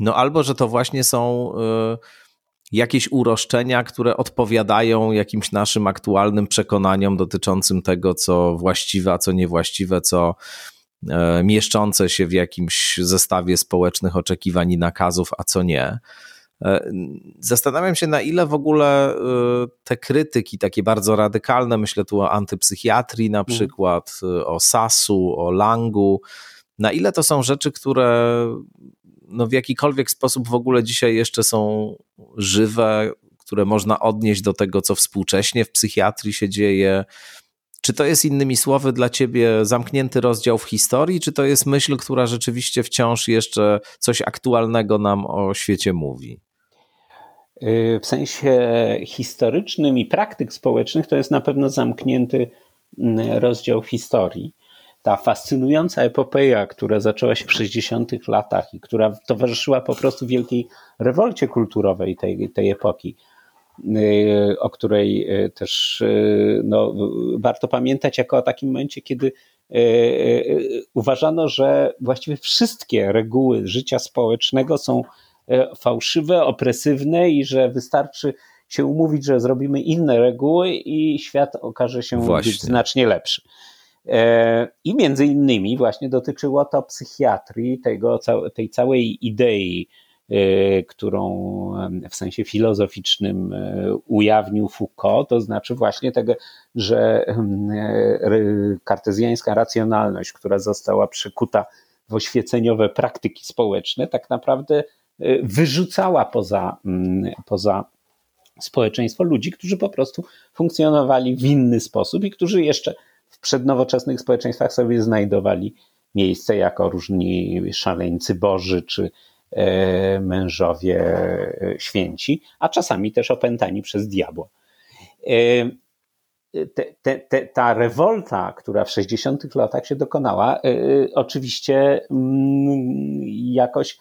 No albo, że to właśnie są jakieś uroszczenia, które odpowiadają jakimś naszym aktualnym przekonaniom dotyczącym tego, co właściwe, a co niewłaściwe, co mieszczące się w jakimś zestawie społecznych oczekiwań i nakazów, a co nie. E, zastanawiam się, na ile w ogóle e, te krytyki, takie bardzo radykalne, myślę tu o antypsychiatrii na mhm. przykład, o Sasu, o Langu, na ile to są rzeczy, które no w jakikolwiek sposób w ogóle dzisiaj jeszcze są żywe, które można odnieść do tego, co współcześnie w psychiatrii się dzieje, czy to jest innymi słowy dla ciebie zamknięty rozdział w historii, czy to jest myśl, która rzeczywiście wciąż jeszcze coś aktualnego nam o świecie mówi? Y, w sensie historycznym i praktyk społecznych to jest na pewno zamknięty mm, rozdział w historii. Ta fascynująca epopeja, która zaczęła się w 60. latach i która towarzyszyła po prostu wielkiej rewolcie kulturowej tej, tej epoki, o której y, też y, no, warto pamiętać jako o takim momencie, kiedy uważano, że właściwie wszystkie reguły życia społecznego są fałszywe, opresywne i że wystarczy się umówić, że zrobimy inne reguły i świat okaże się właśnie. być znacznie lepszy. I między innymi właśnie dotyczyło to psychiatrii, tego, tej całej idei Y, którą w sensie filozoficznym y, ujawnił Foucault, to znaczy właśnie tego, że y, kartezjańska racjonalność, która została przekuta w oświeceniowe praktyki społeczne, tak naprawdę wyrzucała poza, poza społeczeństwo ludzi, którzy po prostu funkcjonowali w inny sposób i którzy jeszcze w przednowoczesnych społeczeństwach sobie znajdowali miejsce jako różni szaleńcy boży czy mężowie e, święci, a czasami też opętani przez diabła. E, te, te, te, ta rewolta, która w 60 latach się dokonała, oczywiście mm, jakoś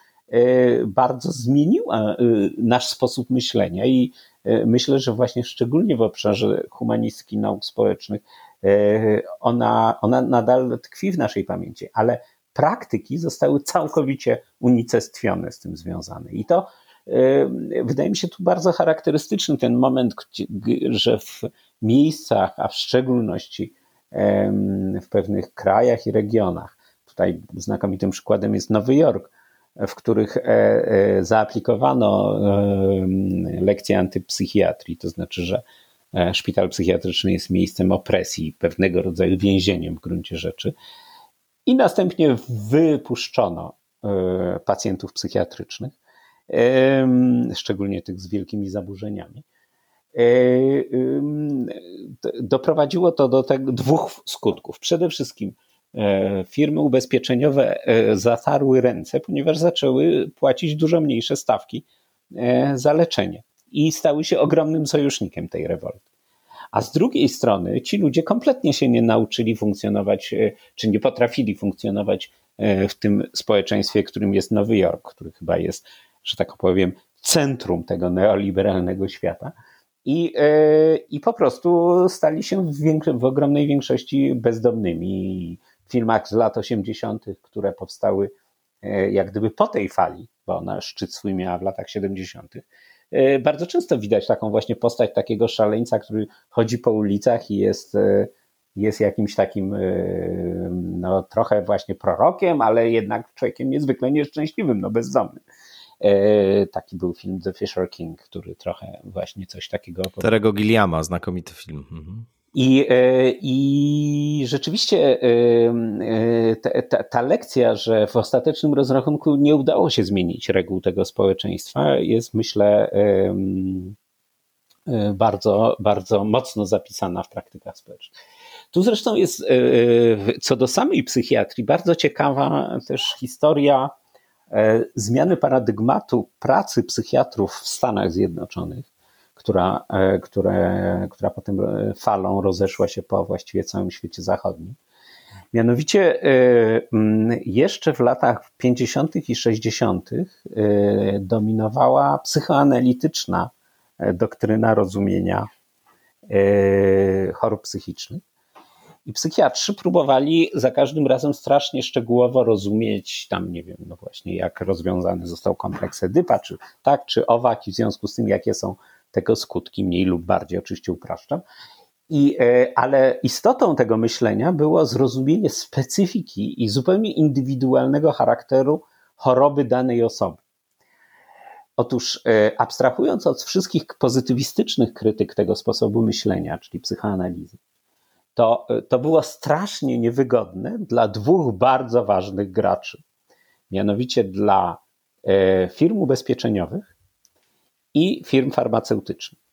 bardzo zmieniła nasz sposób myślenia i myślę, że właśnie szczególnie w obszarze humanistyki nauk społecznych ona, ona nadal tkwi w naszej pamięci, ale praktyki zostały całkowicie unicestwione z tym związane. I to wydaje mi się tu bardzo charakterystyczny ten moment, że w miejscach, a w szczególności w pewnych krajach i regionach, tutaj znakomitym przykładem jest Nowy Jork, w których e, e, zaaplikowano lekcje antypsychiatrii, to znaczy, że e, szpital psychiatryczny jest miejscem opresji, pewnego rodzaju więzieniem w gruncie rzeczy i następnie wypuszczono e, pacjentów psychiatrycznych, szczególnie tych z wielkimi zaburzeniami. E, doprowadziło to do tego dwóch skutków. Przede wszystkim e, firmy ubezpieczeniowe zatarły ręce, ponieważ zaczęły płacić dużo mniejsze stawki za leczenie i stały się ogromnym sojusznikiem tej rewolty. A z drugiej strony ci ludzie kompletnie się nie nauczyli funkcjonować, e, czy nie potrafili funkcjonować e, w tym społeczeństwie, którym jest Nowy Jork, który chyba jest, że tak powiem, centrum tego neoliberalnego świata. I, e, i po prostu stali się w, w ogromnej większości bezdomnymi. W filmach z lat 80., które powstały jak gdyby po tej fali, bo ona szczyt swój miała w latach 70., E, bardzo często widać taką właśnie postać takiego szaleńca, który chodzi po ulicach i jest, e, jest jakimś takim e, no, trochę właśnie prorokiem, ale jednak człowiekiem niezwykle nieszczęśliwym, no bezdomnym. Taki był film The Fisher King, który trochę właśnie coś takiego. Terego Gilliama, znakomity film. Mhm. I, e, I rzeczywiście e, e, ta, ta, lekcja, że w ostatecznym rozrachunku nie udało się zmienić reguł tego społeczeństwa, jest myślę bardzo, bardzo mocno zapisana w praktykach społecznych. Tu zresztą jest co do samej psychiatrii bardzo ciekawa też historia zmiany paradygmatu pracy psychiatrów w Stanach Zjednoczonych, która, które, która potem falą rozeszła się po właściwie całym świecie zachodnim. Mianowicie e, jeszcze w latach 50. i 60. E, dominowała psychoanalityczna e, doktryna rozumienia chorób psychicznych. I psychiatrzy próbowali za każdym razem strasznie szczegółowo rozumieć, tam nie wiem, no właśnie, jak rozwiązany został kompleks Edypa, czy tak, czy owak, i w związku z tym, jakie są tego skutki, mniej lub bardziej, oczywiście upraszczam. I, e, ale istotą tego myślenia było zrozumienie specyfiki i zupełnie indywidualnego charakteru choroby danej osoby. Otóż, e, abstrahując od wszystkich pozytywistycznych krytyk tego sposobu myślenia, czyli psychoanalizy, to, e, to było strasznie niewygodne dla dwóch bardzo ważnych graczy. Mianowicie dla firm ubezpieczeniowych i firm farmaceutycznych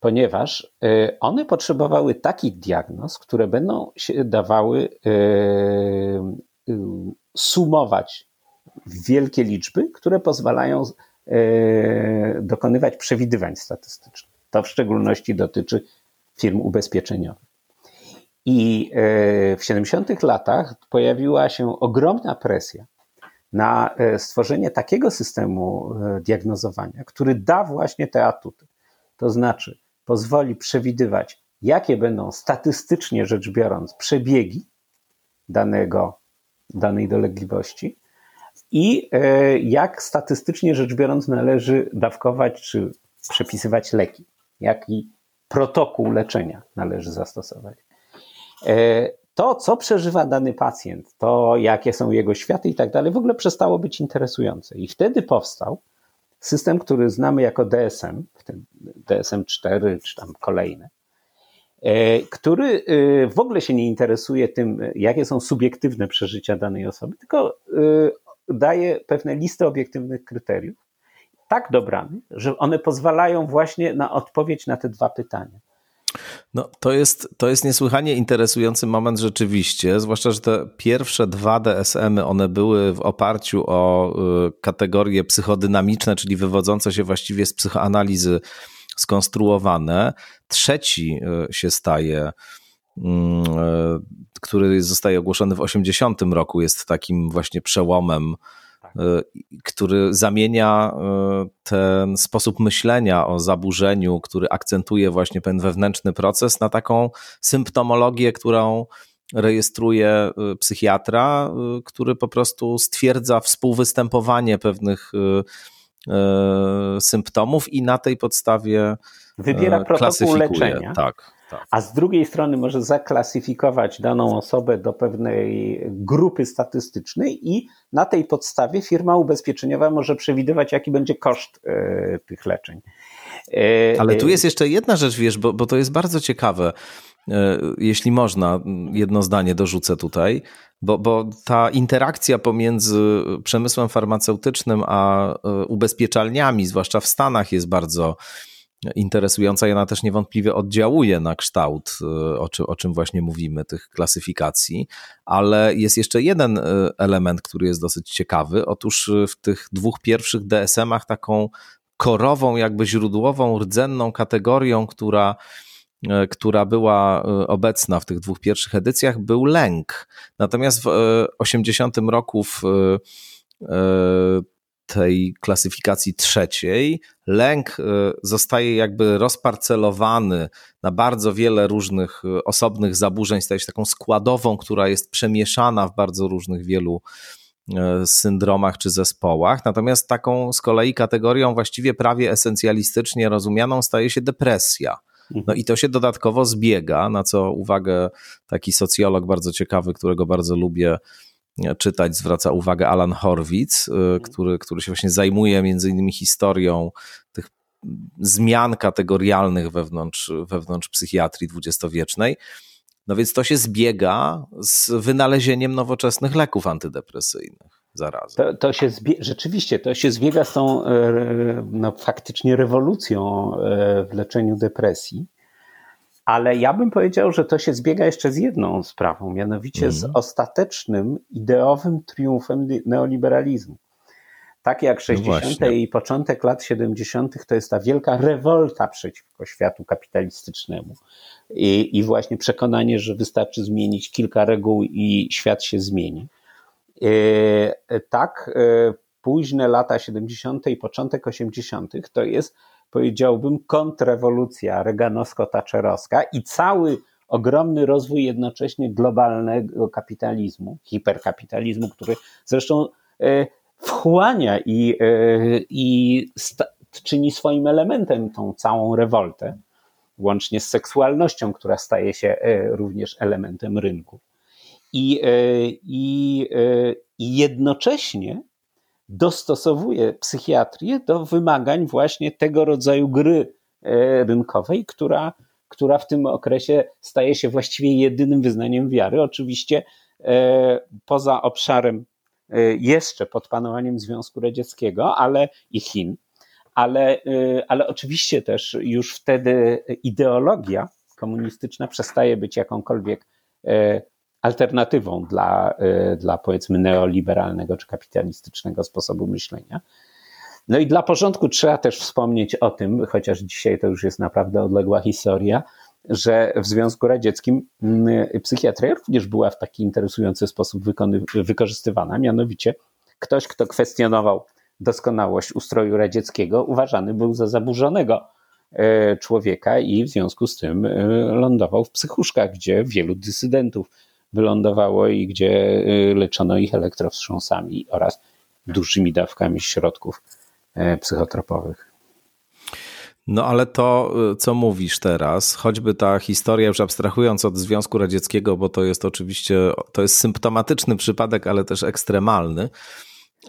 ponieważ y, one potrzebowały takich diagnoz, które będą się dawały y, y, sumować wielkie liczby, które pozwalają dokonywać przewidywań statystycznych. To w szczególności dotyczy firm ubezpieczeniowych. I w 70 latach pojawiła się ogromna presja na stworzenie takiego systemu diagnozowania, który da właśnie te atuty. To znaczy, pozwoli przewidywać, jakie będą statystycznie rzecz biorąc przebiegi danego, danej dolegliwości i e, jak statystycznie rzecz biorąc należy dawkować czy przepisywać leki, jaki protokół leczenia należy zastosować. To, co przeżywa dany pacjent, to jakie są jego światy i tak dalej, w ogóle przestało być interesujące. I wtedy powstał system, który znamy jako DSM, DSM-4 czy tam kolejne, e, który e, w ogóle się nie interesuje tym, jakie są subiektywne przeżycia danej osoby, tylko e, daje pewne listy obiektywnych kryteriów, tak dobranych, że one pozwalają właśnie na odpowiedź na te dwa pytania. No, to jest, to jest niesłychanie interesujący moment rzeczywiście, zwłaszcza, że te pierwsze dwa DSM-y, one były w oparciu o y, kategorie psychodynamiczne, czyli wywodzące się właściwie z psychoanalizy skonstruowane. Trzeci y, się staje, mm, y, który zostaje ogłoszony w 80 roku, jest takim właśnie przełomem który zamienia e, ten sposób myślenia o zaburzeniu, który akcentuje właśnie ten wewnętrzny proces, na taką symptomologię, którą rejestruje e, psychiatra, który po prostu stwierdza współwystępowanie pewnych symptomów i na tej podstawie wybiera protokół leczenia. Tak. Tak. A z drugiej strony może zaklasyfikować daną osobę do pewnej grupy statystycznej i na tej podstawie firma ubezpieczeniowa może przewidywać, jaki będzie koszt e, tych leczeń. E, Ale tu jest jeszcze jedna rzecz, wiesz, bo, bo to jest bardzo ciekawe. E, jeśli można, jedno zdanie dorzucę tutaj, bo, bo ta interakcja pomiędzy przemysłem farmaceutycznym a ubezpieczalniami, zwłaszcza w Stanach, jest bardzo interesująca i ona też niewątpliwie oddziałuje na kształt, y, o, czy, o czym właśnie mówimy, tych klasyfikacji, ale jest jeszcze jeden y, element, który jest dosyć ciekawy. Otóż y, w tych dwóch pierwszych DSM-ach taką korową, jakby źródłową, rdzenną kategorią, która która była obecna w tych dwóch pierwszych edycjach, był lęk. Natomiast w 80 roku w tej klasyfikacji trzeciej lęk e, zostaje jakby rozparcelowany na bardzo wiele różnych e, osobnych zaburzeń, staje się taką składową, która jest przemieszana w bardzo różnych wielu e, syndromach czy zespołach. Natomiast taką z kolei kategorią właściwie prawie esencjalistycznie rozumianą staje się depresja. No mhm. i to się dodatkowo zbiega, na co uwagę taki socjolog bardzo ciekawy, którego bardzo lubię, czytać, zwraca uwagę Alan Horwitz, y, mhm. który, który się właśnie zajmuje między innymi historią tych zmian kategorialnych wewnątrz, wewnątrz psychiatrii dwudziestowiecznej. No więc to się zbiega z wynalezieniem nowoczesnych leków antydepresyjnych zarazem. To, to się zbie- rzeczywiście, to się zbiega z tą e, no, faktycznie rewolucją e, w leczeniu depresji. Ale ja bym powiedział, że to się zbiega jeszcze z jedną sprawą, mianowicie z mhm. ostatecznym ideowym triumfem neoliberalizmu. Tak jak 60. No i początek lat 70. to jest ta wielka rewolta przeciwko światu kapitalistycznemu. I, I właśnie przekonanie, że wystarczy zmienić kilka reguł i świat się zmieni. E, tak, e, późne lata 70. i początek 80. to jest, powiedziałbym, kontrrewolucja reganowsko-taczelowska i cały ogromny rozwój jednocześnie globalnego kapitalizmu, hiperkapitalizmu, który zresztą e, wchłania i, i czyni swoim elementem tą całą rewoltę, łącznie z seksualnością, która staje się również elementem rynku. I, i, i jednocześnie dostosowuje psychiatrię do wymagań właśnie tego rodzaju gry e, rynkowej, która, która w tym okresie staje się właściwie jedynym wyznaniem wiary. Oczywiście e, poza obszarem e, jeszcze pod panowaniem Związku Radzieckiego, ale i Chin, ale, ale oczywiście też już wtedy ideologia komunistyczna przestaje być jakąkolwiek alternatywą dla, y, dla powiedzmy neoliberalnego czy kapitalistycznego sposobu myślenia. No i dla porządku trzeba też wspomnieć o tym, chociaż dzisiaj to już jest naprawdę odległa historia, że w Związku Radzieckim mm, psychiatria również była w taki interesujący sposób wykorzystywana. Mianowicie ktoś, kto kwestionował doskonałość ustroju radzieckiego, uważany był za zaburzonego e, człowieka i w związku z tym lądował w psychuszkach, gdzie wielu dysydentów wylądowało i gdzie y, leczono ich elektrowstrząsami oraz dużymi dawkami środków e, psychotropowych. No ale to, y, co mówisz teraz, choćby ta historia, już abstrahując od Związku Radzieckiego, bo to jest oczywiście, to jest symptomatyczny przypadek, ale też ekstremalny,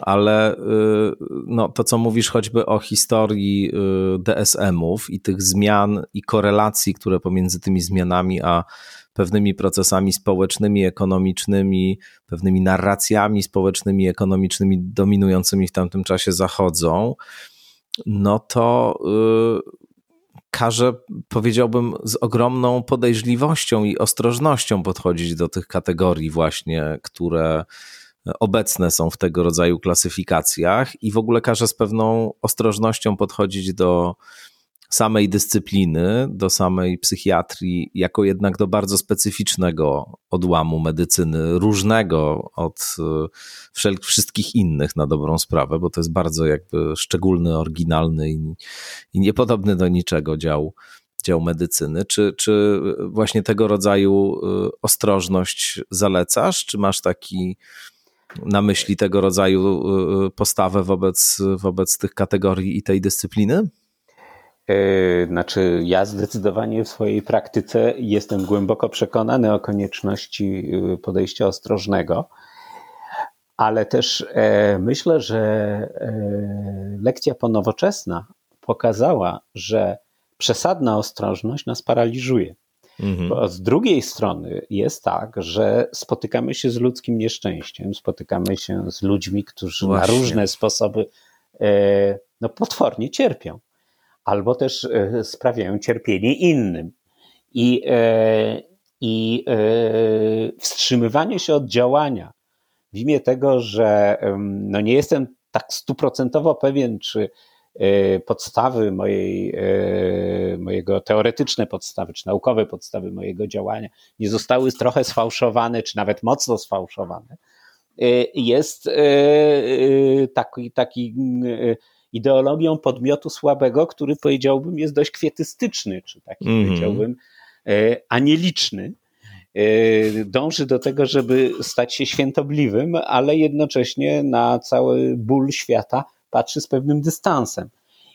ale y, no, to, co mówisz choćby o historii DSM-ów i tych zmian i korelacji, które pomiędzy tymi zmianami a pewnymi procesami społecznymi, ekonomicznymi, pewnymi narracjami społecznymi, ekonomicznymi dominującymi w tamtym czasie zachodzą, no to yy, każe, powiedziałbym, z ogromną podejrzliwością i ostrożnością podchodzić do tych kategorii, właśnie, które obecne są w tego rodzaju klasyfikacjach, i w ogóle każe z pewną ostrożnością podchodzić do samej dyscypliny, do samej psychiatrii, jako jednak do bardzo specyficznego odłamu medycyny, różnego od e, wszelkich wszystkich innych na dobrą sprawę, bo to jest bardzo jakby szczególny, oryginalny i, i niepodobny do niczego dział, dział medycyny. Czy, czy właśnie tego rodzaju e, ostrożność zalecasz? Czy masz taki na myśli tego rodzaju e, postawę wobec, wobec tych kategorii i tej dyscypliny? E, znaczy, ja zdecydowanie w swojej praktyce jestem głęboko przekonany o konieczności e, podejścia ostrożnego, ale też e, myślę, że lekcja ponowoczesna pokazała, że przesadna ostrożność nas paraliżuje. Mhm. Bo z drugiej strony jest tak, że spotykamy się z ludzkim nieszczęściem, spotykamy się z ludźmi, którzy Właśnie. na różne sposoby no, potwornie cierpią albo też e, sprawiają cierpienie innym. I, e, i e, wstrzymywanie się od działania w imię tego, że no nie jestem tak stuprocentowo pewien, czy podstawy mojej, mojego teoretyczne podstawy, czy naukowe podstawy mojego działania nie zostały trochę sfałszowane, czy nawet mocno sfałszowane, jest taki, taki ideologią podmiotu słabego, który powiedziałbym jest dość kwietystyczny, czy taki mm. powiedziałbym e, anieliczny. E, dąży do tego, żeby stać się świętobliwym, ale jednocześnie na cały ból świata patrzy z pewnym dystansem.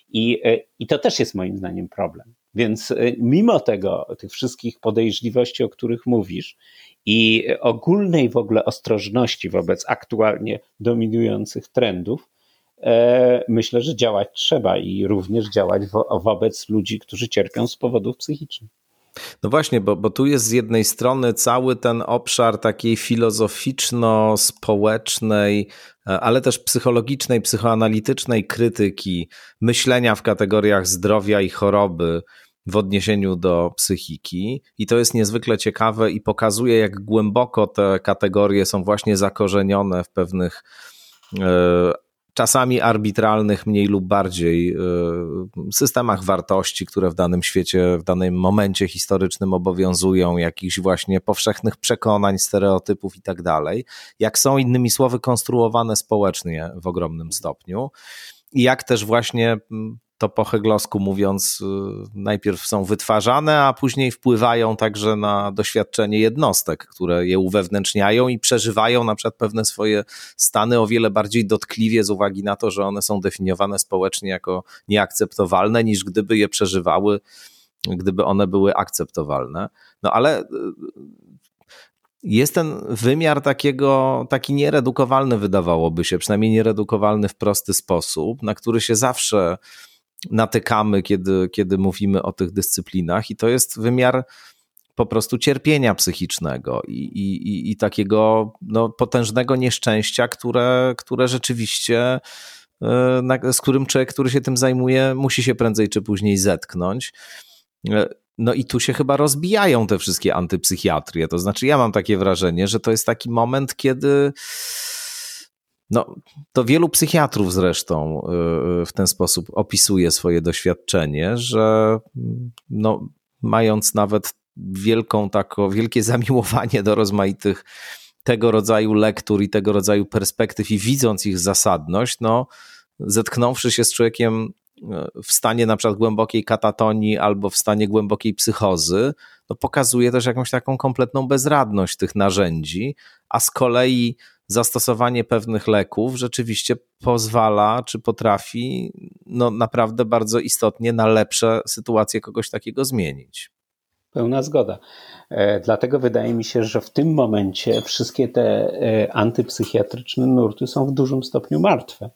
I, e, i to też jest moim zdaniem problem. Więc mimo tego, tych wszystkich podejrzliwości, o których mówisz, i ogólnej w ogóle ostrożności wobec aktualnie dominujących trendów, myślę, że działać trzeba i również działać wo wobec ludzi, którzy cierpią z powodów psychicznych. No właśnie, bo, bo tu jest z jednej strony cały ten obszar takiej filozoficzno-społecznej, e, ale też psychologicznej, psychoanalitycznej krytyki, myślenia w kategoriach zdrowia i choroby, w odniesieniu do psychiki. I to jest niezwykle ciekawe i pokazuje, jak głęboko te kategorie są właśnie zakorzenione w pewnych e, czasami arbitralnych, mniej lub bardziej e, systemach wartości, które w danym świecie, w danym momencie historycznym obowiązują, jakichś właśnie powszechnych przekonań, stereotypów i tak dalej, jak są innymi słowy konstruowane społecznie w ogromnym stopniu. I jak też właśnie to po heglosku mówiąc, y, najpierw są wytwarzane, a później wpływają także na doświadczenie jednostek, które je uwewnętrzniają i przeżywają na przykład pewne swoje stany o wiele bardziej dotkliwie z uwagi na to, że one są definiowane społecznie jako nieakceptowalne, niż gdyby je przeżywały, gdyby one były akceptowalne. No ale y, jest ten wymiar takiego, taki nieredukowalny, wydawałoby się, przynajmniej nieredukowalny w prosty sposób, na który się zawsze natykamy, kiedy, kiedy mówimy o tych dyscyplinach, i to jest wymiar po prostu cierpienia psychicznego i, i, i takiego no, potężnego nieszczęścia, które, które rzeczywiście, e, z którym człowiek, który się tym zajmuje, musi się prędzej czy później zetknąć. E, no i tu się chyba rozbijają te wszystkie antypsychiatrie. To znaczy, ja mam takie wrażenie, że to jest taki moment, kiedy no, to wielu psychiatrów zresztą y, w ten sposób opisuje swoje doświadczenie, że no, mając nawet wielką tako, wielkie zamiłowanie do rozmaitych tego rodzaju lektur i tego rodzaju perspektyw i widząc ich zasadność, no, zetknąwszy się z człowiekiem y, w stanie na przykład głębokiej katatonii albo w stanie głębokiej psychozy, no pokazuje też jakąś taką kompletną bezradność tych narzędzi, a z kolei zastosowanie pewnych leków rzeczywiście pozwala, czy potrafi no, naprawdę bardzo istotnie na lepsze sytuacje kogoś takiego zmienić. Pełna zgoda. E, dlatego wydaje mi się, że w tym momencie wszystkie te e, antypsychiatryczne nurty są w dużym stopniu martwe.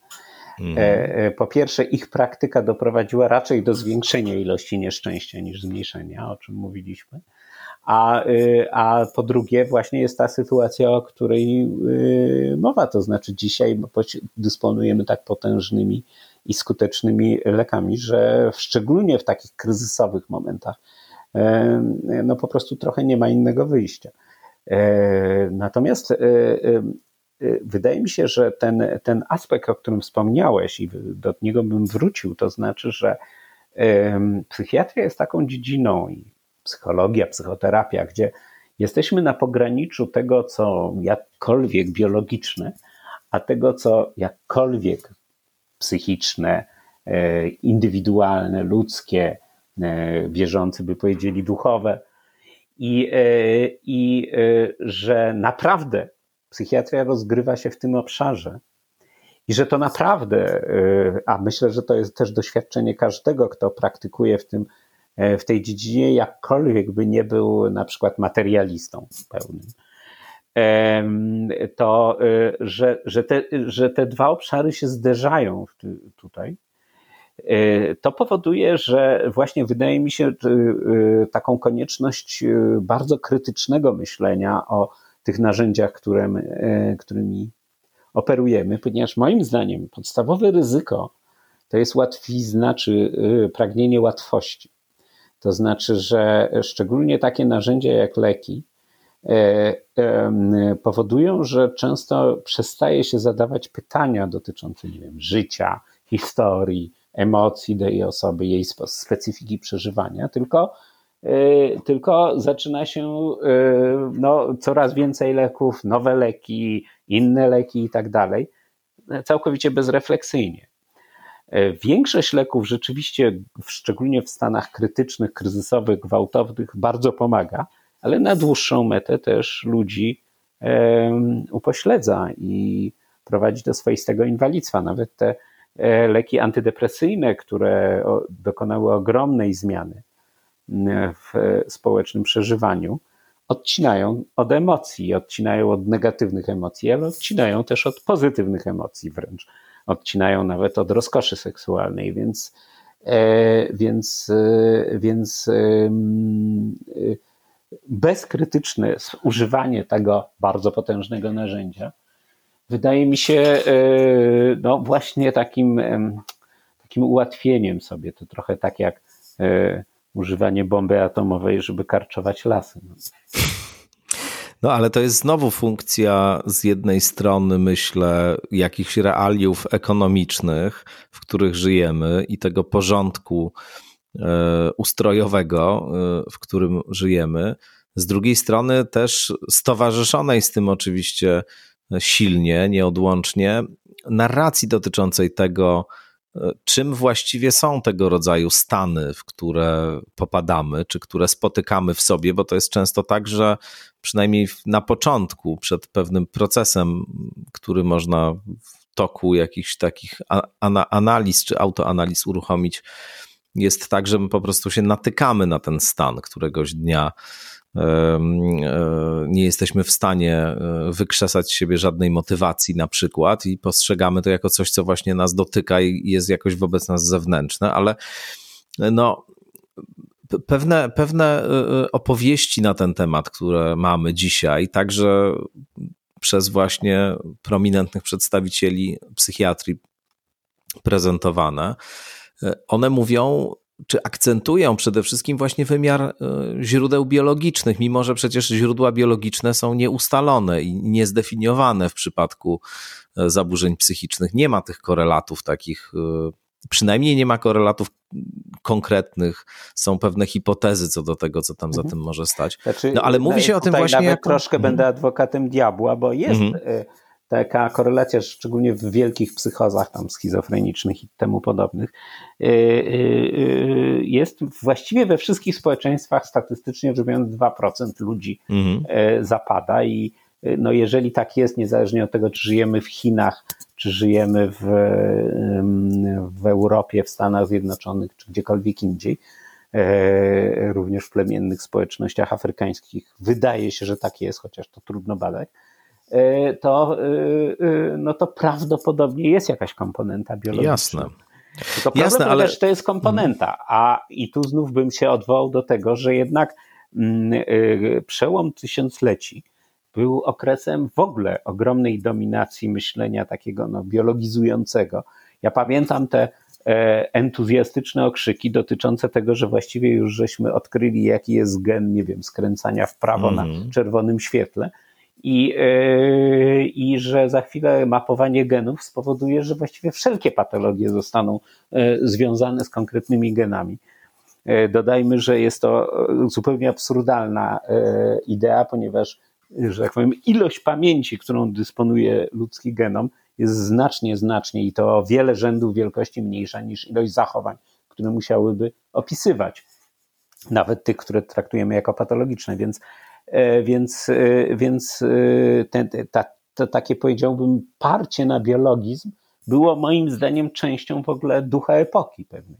Mm. Po pierwsze, ich praktyka doprowadziła raczej do zwiększenia ilości nieszczęścia niż zmniejszenia, o czym mówiliśmy. A, y, a po drugie, właśnie jest ta sytuacja, o której y, mowa, to znaczy dzisiaj dysponujemy tak potężnymi i skutecznymi lekami, że szczególnie w takich kryzysowych momentach, no po prostu trochę nie ma innego wyjścia. Natomiast wydaje mi się, że ten, ten aspekt, o którym wspomniałeś, i do niego bym wrócił, to znaczy, że psychiatria jest taką dziedziną psychologia, psychoterapia, gdzie jesteśmy na pograniczu tego, co jakkolwiek biologiczne, a tego, co jakkolwiek psychiczne, e, indywidualne, ludzkie, e, wierzący by powiedzieli duchowe. I, e, I że naprawdę psychiatria rozgrywa się w tym obszarze. I że to naprawdę, a myślę, że to jest też doświadczenie każdego, kto praktykuje w tym E, w tej dziedzinie, jakkolwiek by nie był na przykład materialistą pełnym. To, e, że, że, te, że te dwa obszary się zderzają tutaj, e, to powoduje, że właśnie wydaje mi się taką konieczność bardzo krytycznego myślenia o tych narzędziach, które my, którymi operujemy, ponieważ moim zdaniem podstawowe ryzyko to jest łatwizna czy pragnienie łatwości. To znaczy, że szczególnie takie narzędzia jak leki e, powodują, że często przestaje się zadawać pytania dotyczące nie wiem, życia, historii, emocji tej osoby, jej specyfiki przeżywania, tylko, e, tylko zaczyna się e, no, coraz więcej leków, nowe leki, inne leki i tak dalej, całkowicie bezrefleksyjnie. E, większość leków rzeczywiście, szczególnie w stanach krytycznych, kryzysowych, gwałtownych, bardzo pomaga, ale na dłuższą metę też ludzi upośledza i prowadzi do swoistego inwalidztwa. Nawet te e, leki antydepresyjne, które dokonały ogromnej zmiany w społecznym przeżywaniu, odcinają od emocji, odcinają od negatywnych emocji, ale odcinają też od pozytywnych emocji wręcz odcinają nawet od rozkoszy seksualnej, więc, e, więc, e, więc e, bezkrytyczne używanie tego bardzo potężnego narzędzia wydaje mi się no właśnie takim, takim ułatwieniem sobie. To trochę tak jak używanie bomby atomowej, żeby karczować lasy. No. Ale to jest znowu funkcja z jednej strony, myślę, jakichś realiów ekonomicznych, w których żyjemy i tego porządku e, ustrojowego, e, w którym żyjemy. Z drugiej strony też stowarzyszonej z tym oczywiście silnie, nieodłącznie, narracji dotyczącej tego, czym właściwie są tego rodzaju stany, w które popadamy, czy które spotykamy w sobie, bo to jest często tak, że przynajmniej na początku, przed pewnym procesem, który można w toku jakichś takich analiz czy autoanaliz uruchomić, jest tak, że my po prostu się natykamy na ten stan któregoś dnia nie jesteśmy w stanie e, wykrzesać z siebie żadnej motywacji na przykład i postrzegamy to jako coś, co właśnie nas dotyka i jest jakoś wobec nas zewnętrzne, ale no pewne, pewne e, opowieści na ten temat, które mamy dzisiaj, także przez właśnie prominentnych przedstawicieli psychiatrii prezentowane, one mówią czy akcentują przede wszystkim właśnie wymiar e, źródeł biologicznych, mimo że przecież źródła biologiczne są nieustalone i niezdefiniowane w przypadku e, zaburzeń psychicznych. Nie ma tych korelatów takich, e, przynajmniej nie ma korelatów konkretnych, są pewne hipotezy co do tego, co tam za mhm. tym może stać. Znaczy, no ale mówi się o tym właśnie. Nawet jako... troszkę mhm. będę adwokatem diabła, bo jest. Mhm taka korelacja, szczególnie w wielkich psychozach tam schizofrenicznych i temu podobnych, y, y, y, jest właściwie we wszystkich społeczeństwach statystycznie rzecz biorąc 2% ludzi mhm. zapada i no jeżeli tak jest, niezależnie od tego, czy żyjemy w Chinach, czy żyjemy w, w Europie, w Stanach Zjednoczonych, czy gdziekolwiek indziej, również w plemiennych społecznościach afrykańskich, wydaje się, że tak jest, chociaż to trudno badać, E, to, e, e, no to prawdopodobnie jest jakaś komponenta biologiczna. Jasne. Tylko Jasne, ale też to jest komponenta, a i tu znów bym się odwołał do tego, że jednak mm, przełom tysiącleci był okresem w ogóle ogromnej dominacji myślenia takiego no, biologizującego. Ja pamiętam te entuzjastyczne okrzyki dotyczące tego, że właściwie już żeśmy odkryli, jaki jest gen, nie wiem, skręcania w prawo mm -hmm. na mhm. czerwonym świetle i, yy, i że za chwilę mapowanie genów spowoduje, że właściwie wszelkie patologie zostaną yy, związane z konkretnymi genami. Yy, dodajmy, że jest to zupełnie absurdalna idea, ponieważ, że tak powiem, ilość pamięci, którą dysponuje ludzki genom, jest znacznie, znacznie i to o wiele rzędów wielkości mniejsza niż ilość zachowań, które musiałyby opisywać. Nawet tych, które traktujemy jako patologiczne, więc więc, e, więc e, ten, ta, to takie powiedziałbym parcie na biologizm było moim zdaniem częścią w ogóle ducha epoki pewnej.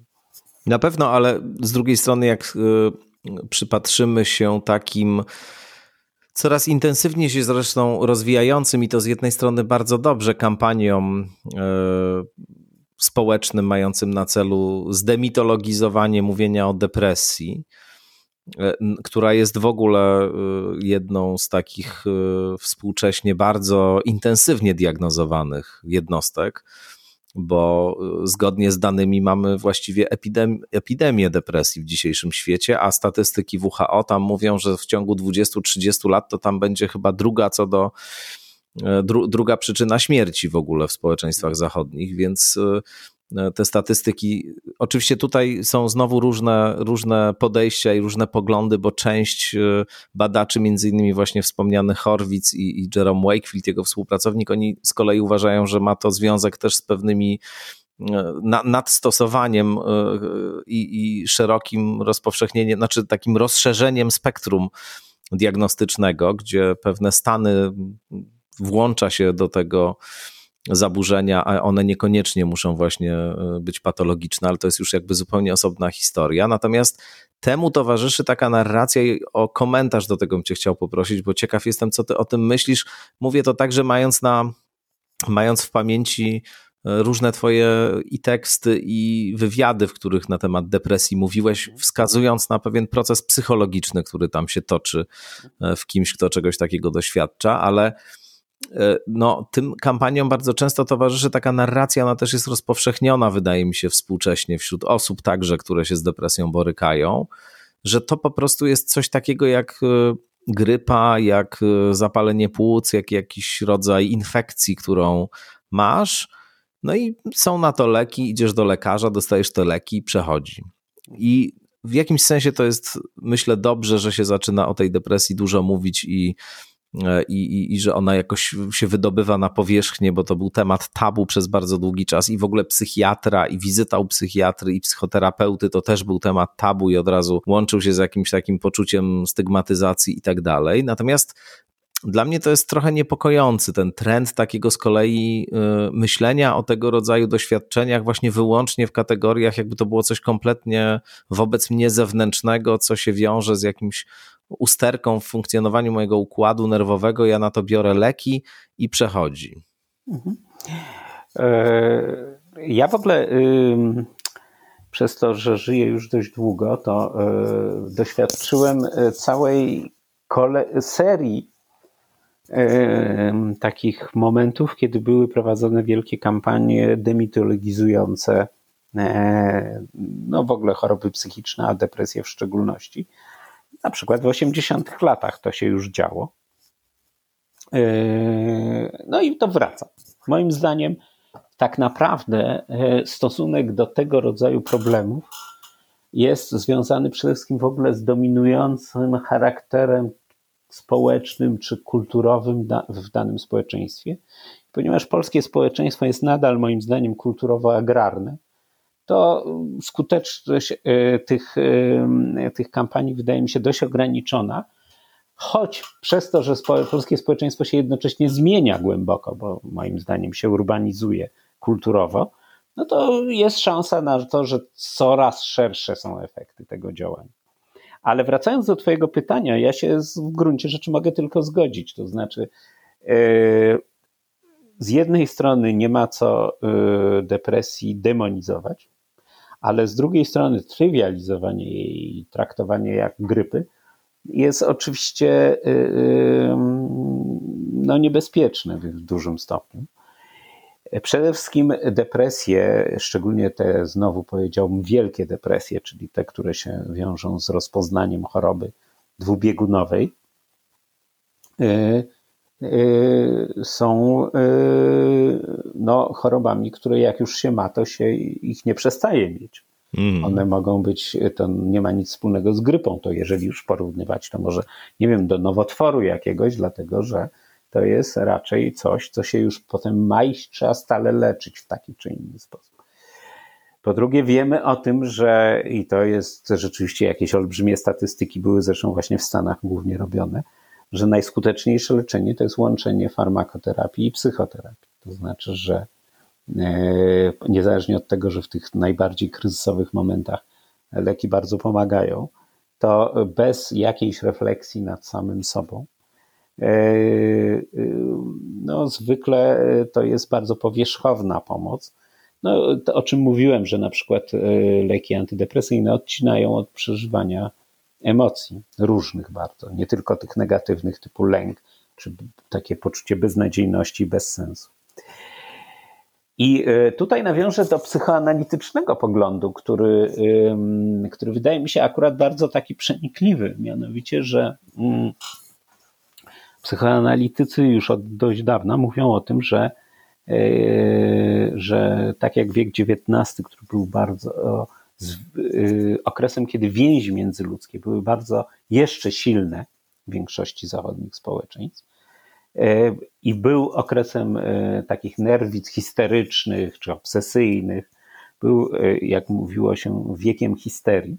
Na pewno, ale z drugiej strony jak przypatrzymy się takim coraz intensywniej się zresztą rozwijającym i to z jednej strony bardzo dobrze kampaniom społecznym mającym na celu zdemitologizowanie mówienia o depresji, E, która jest w ogóle e, jedną z takich e, współcześnie bardzo intensywnie diagnozowanych jednostek, bo zgodnie z danymi mamy właściwie epidem epidemię depresji w dzisiejszym świecie, a statystyki WHO tam mówią, że w ciągu 20-30 lat to tam będzie chyba druga co do dru druga przyczyna śmierci w ogóle w społeczeństwach zachodnich, więc E, te statystyki. Oczywiście tutaj są znowu różne, różne podejścia i różne poglądy, bo część e, badaczy, między innymi właśnie wspomniany Horwitz i, i Jerome Wakefield, jego współpracownik, oni z kolei uważają, że ma to związek też z pewnymi e, nadstosowaniem i, i szerokim rozpowszechnieniem, znaczy takim rozszerzeniem spektrum diagnostycznego, gdzie pewne stany włącza się do tego zaburzenia, a one niekoniecznie muszą właśnie e, być patologiczne, ale to jest już jakby zupełnie osobna historia. Natomiast temu towarzyszy taka narracja i o komentarz do tego bym cię chciał poprosić, bo ciekaw jestem, co ty o tym myślisz. Mówię to także mając na, mając w pamięci e, różne twoje i teksty i wywiady, w których na temat depresji mówiłeś, wskazując na pewien proces psychologiczny, który tam się toczy e, w kimś, kto czegoś takiego doświadcza, ale no, tym kampaniom bardzo często towarzyszy taka narracja, ona też jest rozpowszechniona, wydaje mi się, współcześnie wśród osób także, które się z depresją borykają, że to po prostu jest coś takiego jak e, grypa, jak e, zapalenie płuc, jak jakiś rodzaj infekcji, którą masz. No i są na to leki, idziesz do lekarza, dostajesz te leki i przechodzi. I w jakimś sensie to jest, myślę, dobrze, że się zaczyna o tej depresji dużo mówić i, e, i, i, i, że ona jakoś się wydobywa na powierzchnię, bo to był temat tabu przez bardzo długi czas i w ogóle psychiatra i wizyta u psychiatry i psychoterapeuty to też był temat tabu i od razu łączył się z jakimś takim poczuciem stygmatyzacji i tak dalej. Natomiast dla mnie to jest trochę niepokojący ten trend takiego z kolei y, myślenia o tego rodzaju doświadczeniach właśnie wyłącznie w kategoriach, jakby to było coś kompletnie wobec mnie zewnętrznego, co się wiąże z jakimś usterką w funkcjonowaniu mojego układu nerwowego. Ja na to biorę leki i przechodzi. Mhm. E, ja w ogóle przez to, że żyję już dość długo, to e, doświadczyłem e, całej serii takich momentów, kiedy były prowadzone wielkie kampanie demitologizujące no w ogóle choroby psychiczne, a depresję w szczególności. Na przykład w 80 latach to się już działo. E, no i to wraca. Moim zdaniem tak naprawdę e, stosunek do tego rodzaju problemów jest związany przede wszystkim w ogóle z dominującym charakterem społecznym czy kulturowym w danym społeczeństwie. Ponieważ polskie społeczeństwo jest nadal, moim zdaniem, kulturowo-agrarne, to skuteczność e, tych, e, tych kampanii wydaje mi się dość ograniczona, choć przez to, że polskie społeczeństwo się jednocześnie zmienia głęboko, bo moim zdaniem się urbanizuje kulturowo, no to jest szansa na to, że coraz szersze są efekty tego działania. Ale wracając do Twojego pytania, ja się w gruncie rzeczy mogę tylko zgodzić. To znaczy, e, z jednej strony nie ma co depresji demonizować, ale z drugiej strony trywializowanie jej i traktowanie jak grypy jest oczywiście e, no, niebezpieczne w dużym stopniu. Przede wszystkim depresje, szczególnie te znowu powiedziałbym wielkie depresje, czyli te, które się wiążą z rozpoznaniem choroby dwubiegunowej, y, y, są y, no, chorobami, które jak już się ma, to się ich nie przestaje mieć. Mm. One mogą być, to nie ma nic wspólnego z grypą, to jeżeli już porównywać, to może, nie wiem, do nowotworu jakiegoś, dlatego że to jest raczej coś, co się już potem ma i trzeba stale leczyć w taki czy inny sposób. Po drugie, wiemy o tym, że i to jest rzeczywiście jakieś olbrzymie statystyki, były zresztą właśnie w Stanach głównie robione, że najskuteczniejsze leczenie to jest łączenie farmakoterapii i psychoterapii. To znaczy, że e, niezależnie od tego, że w tych najbardziej kryzysowych momentach leki bardzo pomagają, to bez jakiejś refleksji nad samym sobą, E, e, no, zwykle to jest bardzo powierzchowna pomoc. No, o czym mówiłem, że na przykład leki antydepresyjne odcinają od przeżywania emocji różnych bardzo, nie tylko tych negatywnych typu lęk, czy takie poczucie beznadziejności i bezsensu. I tutaj nawiążę do psychoanalitycznego poglądu, który, który wydaje mi się akurat bardzo taki przenikliwy, mianowicie, że mm, Psychoanalitycy już od dość dawna mówią o tym, że, e, że tak jak wiek XIX, który był bardzo e, okresem, kiedy więzi międzyludzkie były bardzo jeszcze silne w większości zachodnich społeczeństw, e, i był okresem takich nerwic histerycznych czy obsesyjnych, był, jak mówiło się, wiekiem histerii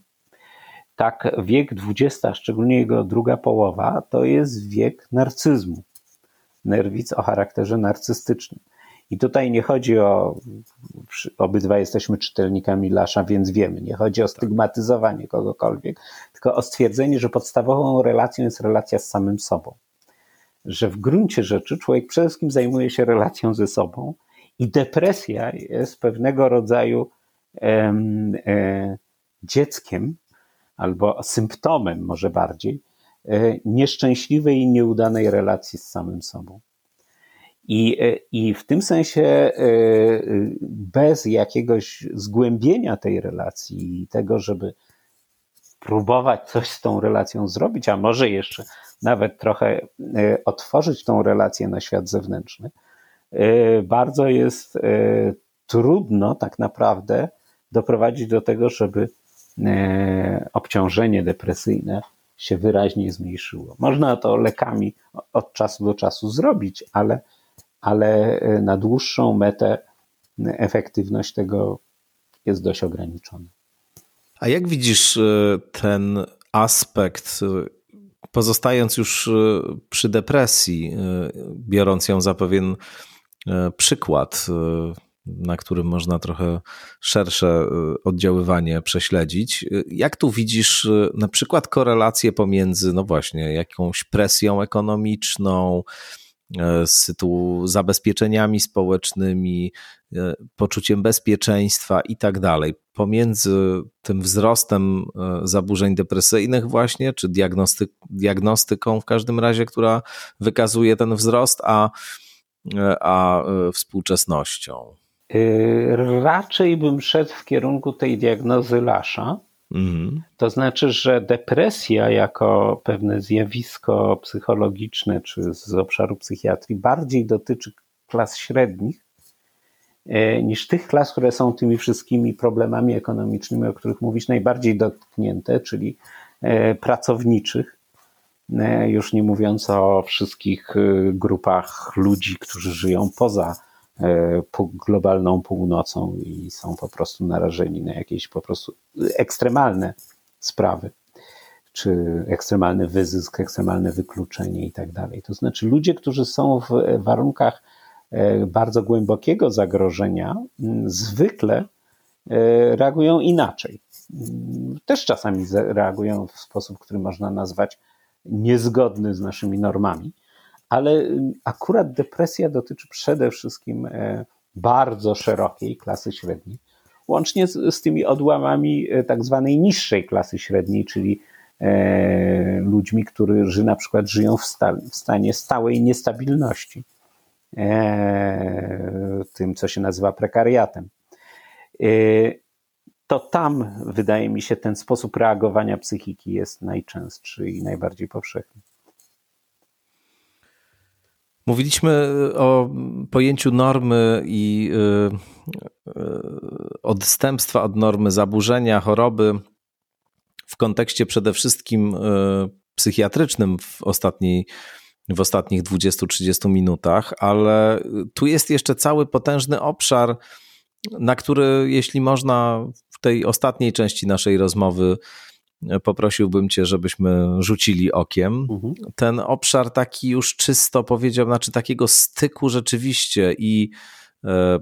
tak wiek XX, szczególnie jego druga połowa, to jest wiek narcyzmu, nerwic o charakterze narcystycznym. I tutaj nie chodzi o, obydwa jesteśmy czytelnikami Lasza, więc wiemy, nie chodzi o stygmatyzowanie kogokolwiek, tylko o stwierdzenie, że podstawową relacją jest relacja z samym sobą. Że w gruncie rzeczy człowiek przede wszystkim zajmuje się relacją ze sobą i depresja jest pewnego rodzaju e, dzieckiem, albo symptomem może bardziej e, nieszczęśliwej i nieudanej relacji z samym sobą. I, I w tym sensie bez jakiegoś zgłębienia tej relacji i tego, żeby próbować coś z tą relacją zrobić, a może jeszcze nawet trochę otworzyć tą relację na świat zewnętrzny, bardzo jest trudno tak naprawdę doprowadzić do tego, żeby e, obciążenie depresyjne się wyraźnie zmniejszyło. Można to lekami od czasu do czasu zrobić, ale, ale e, na dłuższą metę efektywność tego jest dość ograniczona. A jak widzisz e, ten aspekt, pozostając już przy depresji, biorąc ją za pewien przykład, na którym można trochę szersze oddziaływanie prześledzić. Jak tu widzisz na przykład korelację pomiędzy, no właśnie, jakąś presją ekonomiczną, z tytułu zabezpieczeniami społecznymi, poczuciem bezpieczeństwa i tak dalej. Pomiędzy tym wzrostem zaburzeń depresyjnych, właśnie, czy diagnostyk, diagnostyką w każdym razie, która wykazuje ten wzrost, a, a współczesnością. Raczej bym szedł w kierunku tej diagnozy Lasza. Mhm. To znaczy, że depresja jako pewne zjawisko psychologiczne czy z obszaru psychiatrii bardziej dotyczy klas średnich y, niż tych klas, które są tymi wszystkimi problemami ekonomicznymi, o których mówisz, najbardziej dotknięte, czyli y, pracowniczych. Już nie mówiąc o wszystkich grupach ludzi, którzy żyją poza E, globalną północą i są po prostu narażeni na jakieś po prostu ekstremalne sprawy, czy ekstremalny wyzysk, ekstremalne wykluczenie i tak dalej. To znaczy ludzie, którzy są w warunkach e, bardzo głębokiego zagrożenia, zwykle e, reagują inaczej. Też czasami reagują w sposób, który można nazwać niezgodny z naszymi normami ale y, akurat depresja dotyczy przede wszystkim e, bardzo szerokiej klasy średniej, łącznie z, z tymi odłamami e, tak zwanej niższej klasy średniej, czyli e, ludźmi, którzy na przykład żyją w, sta, w stanie stałej niestabilności, e, tym, co się nazywa prekariatem. E, to tam, wydaje mi się, ten sposób reagowania psychiki jest najczęstszy i najbardziej powszechny. Mówiliśmy o pojęciu normy i y, y, odstępstwa od normy, zaburzenia, choroby w kontekście przede wszystkim psychiatrycznym w, ostatniej, w ostatnich 20-30 minutach, ale tu jest jeszcze cały potężny obszar, na który, jeśli można, w tej ostatniej części naszej rozmowy poprosiłbym cię, żebyśmy rzucili okiem. Mhm. Ten obszar taki już czysto powiedział, znaczy takiego styku rzeczywiście i e,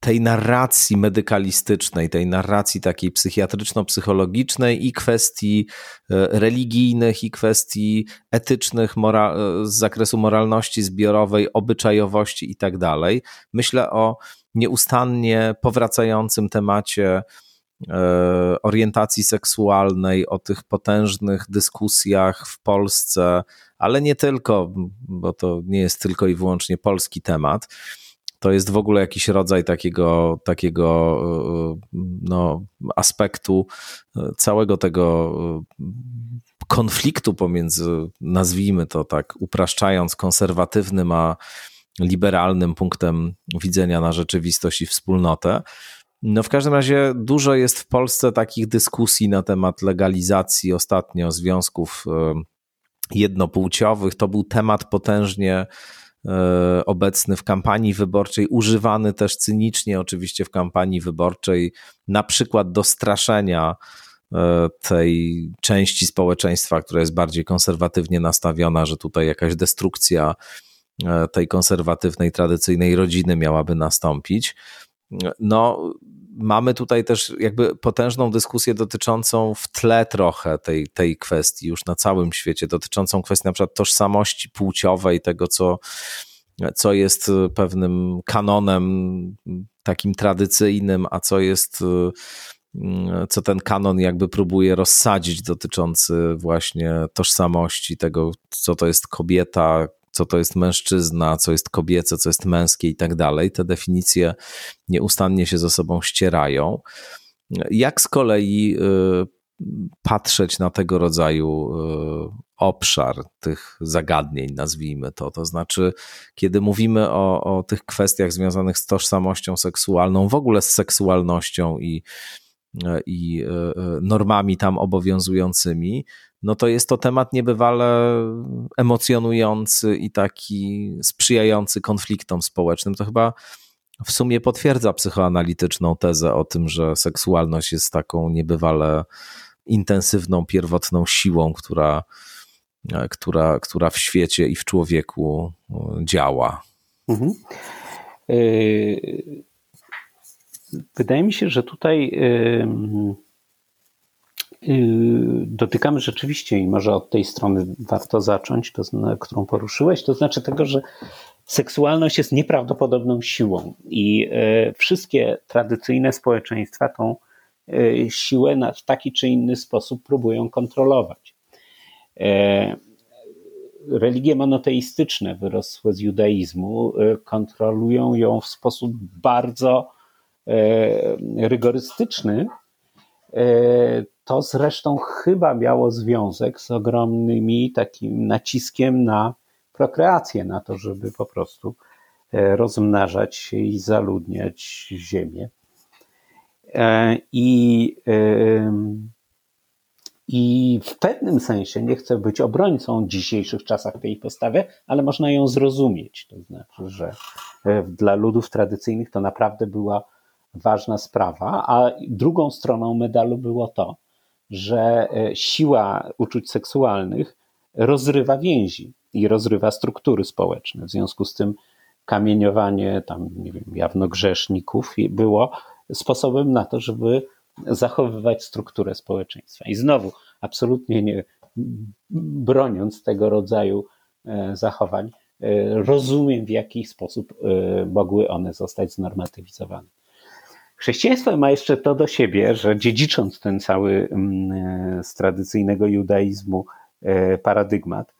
tej narracji medykalistycznej, tej narracji takiej psychiatryczno-psychologicznej i kwestii e, religijnych, i kwestii etycznych mora- z zakresu moralności zbiorowej, obyczajowości i tak dalej. Myślę o nieustannie powracającym temacie E, orientacji seksualnej, o tych potężnych dyskusjach w Polsce, ale nie tylko, bo to nie jest tylko i wyłącznie polski temat. To jest w ogóle jakiś rodzaj takiego, takiego e, no, aspektu e, całego tego konfliktu pomiędzy, nazwijmy to tak, upraszczając, konserwatywnym a liberalnym punktem widzenia na rzeczywistość i wspólnotę. No w każdym razie dużo jest w Polsce takich dyskusji na temat legalizacji ostatnio związków e, jednopłciowych. To był temat potężnie e, obecny w kampanii wyborczej, używany też cynicznie oczywiście w kampanii wyborczej, na przykład do straszenia e, tej części społeczeństwa, która jest bardziej konserwatywnie nastawiona, że tutaj jakaś destrukcja tej konserwatywnej, tradycyjnej rodziny miałaby nastąpić. No, mamy tutaj też jakby potężną dyskusję dotyczącą w tle trochę tej, tej kwestii już na całym świecie, dotyczącą kwestii na przykład tożsamości płciowej, tego co, co jest pewnym kanonem takim tradycyjnym, a co jest co ten kanon jakby próbuje rozsadzić dotyczący właśnie tożsamości tego, co to jest kobieta, co to jest mężczyzna, co jest kobiece, co jest męskie i tak dalej. Te definicje nieustannie się ze sobą ścierają. Jak z kolei patrzeć na tego rodzaju obszar tych zagadnień, nazwijmy to. To znaczy, kiedy mówimy o, o tych kwestiach związanych z tożsamością seksualną, w ogóle z seksualnością i, i e, e, normami tam obowiązującymi, no to jest to temat niebywale emocjonujący i taki sprzyjający konfliktom społecznym. To chyba w sumie potwierdza psychoanalityczną tezę o tym, że seksualność jest taką niebywale intensywną, pierwotną siłą, która która, która w świecie i w człowieku działa. Mhm. E, wydaje mi się, że tutaj dotykamy rzeczywiście i może od tej strony warto zacząć, to, którą poruszyłeś, to znaczy tego, że seksualność jest nieprawdopodobną siłą i wszystkie tradycyjne społeczeństwa tą siłę w taki czy inny sposób próbują kontrolować. Religie monoteistyczne wyrosłe z judaizmu kontrolują ją w sposób bardzo rygorystyczny. To zresztą chyba miało związek z ogromnymi takim naciskiem na prokreację, na to, żeby po prostu rozmnażać się i zaludniać ziemię. I i w pewnym sensie nie chcę być obrońcą w dzisiejszych czasach tej postawy, ale można ją zrozumieć. To znaczy, że e, dla ludów tradycyjnych to naprawdę była ważna sprawa, a drugą stroną medalu było to, że e, siła uczuć seksualnych rozrywa więzi i rozrywa struktury społeczne. W związku z tym kamieniowanie tam, nie wiem, jawnogrzeszników było sposobem na to, żeby zachowywać strukturę społeczeństwa. I znowu, absolutnie nie broniąc tego rodzaju e, zachowań, e, rozumiem w jaki sposób mogły one zostać znormatywizowane. Chrześcijaństwo ma jeszcze to do siebie, że dziedzicząc ten cały mm, z tradycyjnego judaizmu paradygmat,